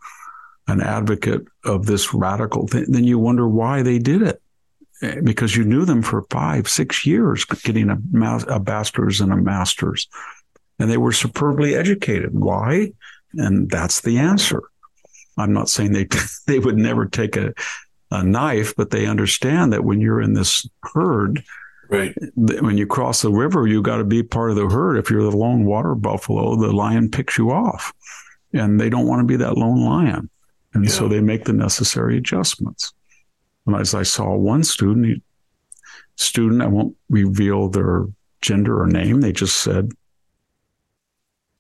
an advocate of this radical thing, then you wonder why they did it. Eh, because you knew them for five, six years, getting a, a bachelor's and a master's. And they were superbly educated. Why? And that's the answer. I'm not saying they [LAUGHS] they would never take a, a knife, but they understand that when you're in this herd, Right. When you cross the river, you got to be part of the herd. If you're the lone water buffalo, the lion picks you off, and they don't want to be that lone lion, and yeah. so they make the necessary adjustments. And as I saw one student, student, I won't reveal their gender or name. They just said,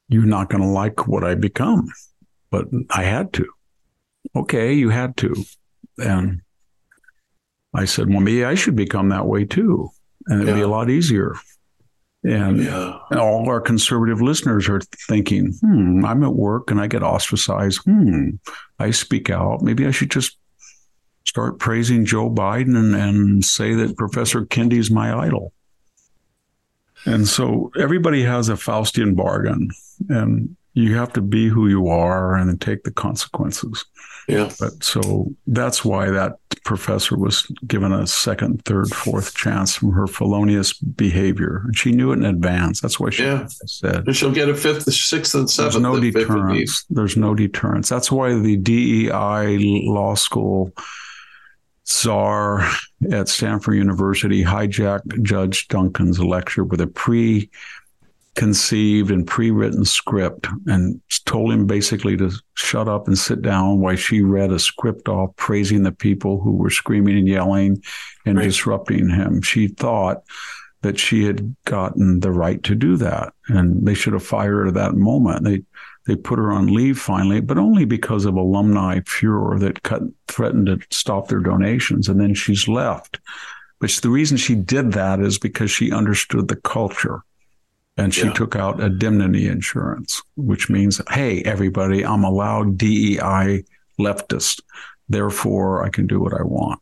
"You're not going to like what I become," but I had to. Okay, you had to, and I said, "Well, maybe I should become that way too." And it'd yeah. be a lot easier. And, yeah. and all our conservative listeners are thinking, hmm, I'm at work and I get ostracized. Hmm, I speak out. Maybe I should just start praising Joe Biden and, and say that Professor Kendi is my idol. And so everybody has a Faustian bargain, and you have to be who you are and take the consequences. Yeah. But so that's why that professor was given a second, third, fourth chance from her felonious behavior. And she knew it in advance. That's why she yeah. said. And she'll get a fifth, sixth, and seventh. There's no deterrence. There's no deterrence. That's why the DEI law school czar at Stanford University hijacked Judge Duncan's lecture with a pre conceived and pre-written script and told him basically to shut up and sit down while she read a script off praising the people who were screaming and yelling and right. disrupting him. She thought that she had gotten the right to do that and they should have fired her at that moment. They they put her on leave finally, but only because of alumni furor that cut, threatened to stop their donations and then she's left. Which the reason she did that is because she understood the culture and she yeah. took out indemnity insurance, which means, hey, everybody, I'm allowed DEI leftist. Therefore, I can do what I want.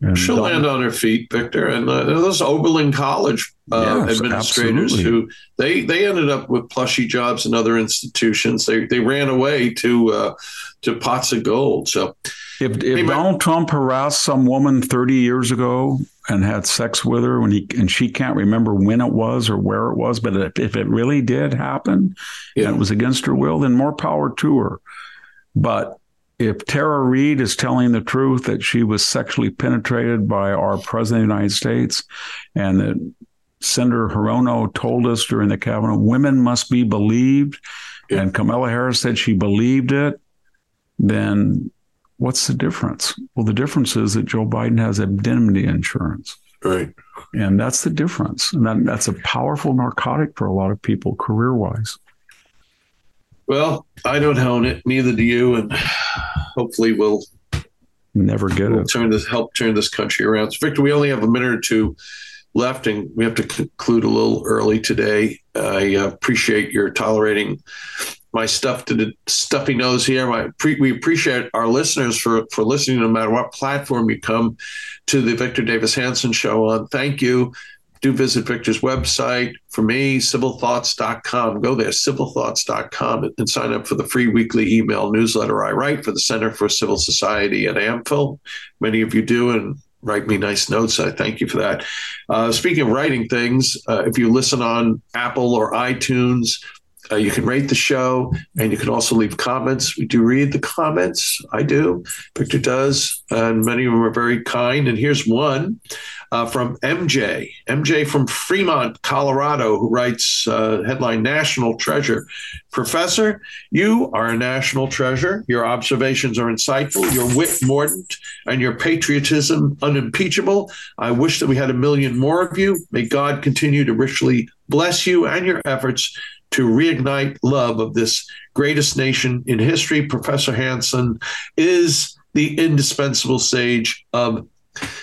And She'll land on her feet, Victor. And uh, those Oberlin College uh, yes, administrators absolutely. who they they ended up with plushy jobs in other institutions. They they ran away to uh, to pots of gold. So if, if hey, Donald Trump harassed some woman 30 years ago and had sex with her when he and she can't remember when it was or where it was, but if, if it really did happen yeah. and it was against her will, then more power to her. But if Tara Reade is telling the truth that she was sexually penetrated by our president of the United States and that Senator Hirono told us during the cabinet, women must be believed, yeah. and Kamala Harris said she believed it, then what's the difference? Well, the difference is that Joe Biden has indemnity insurance. Right. And that's the difference. And that, that's a powerful narcotic for a lot of people career wise. Well, I don't own it, neither do you, and hopefully we'll never get we'll it. Turn this help turn this country around. So Victor, we only have a minute or two left, and we have to conclude a little early today. I appreciate your tolerating my stuff to the stuffy nose here. My pre, we appreciate our listeners for for listening, no matter what platform you come to the Victor Davis Hanson show on. Thank you do visit Victor's website. For me, civilthoughts.com. Go there, civilthoughts.com, and sign up for the free weekly email newsletter I write for the Center for Civil Society at AMPHIL. Many of you do, and write me nice notes. I thank you for that. Uh, speaking of writing things, uh, if you listen on Apple or iTunes, uh, you can rate the show and you can also leave comments. We do read the comments. I do. Victor does. And many of them are very kind. And here's one uh, from MJ. MJ from Fremont, Colorado, who writes uh, headline National Treasure. Professor, you are a national treasure. Your observations are insightful, your wit mordant, and your patriotism unimpeachable. I wish that we had a million more of you. May God continue to richly bless you and your efforts to reignite love of this greatest nation in history. Professor Hanson is the indispensable sage of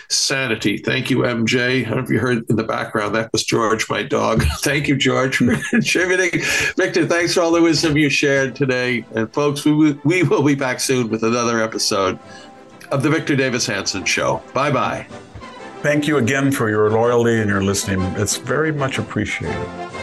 sanity. Thank you, MJ. I don't know if you heard in the background, that was George, my dog. [LAUGHS] Thank you, George, for [LAUGHS] contributing. Victor, thanks for all the wisdom you shared today. And folks, we, we will be back soon with another episode of the Victor Davis Hanson Show. Bye bye. Thank you again for your loyalty and your listening. It's very much appreciated.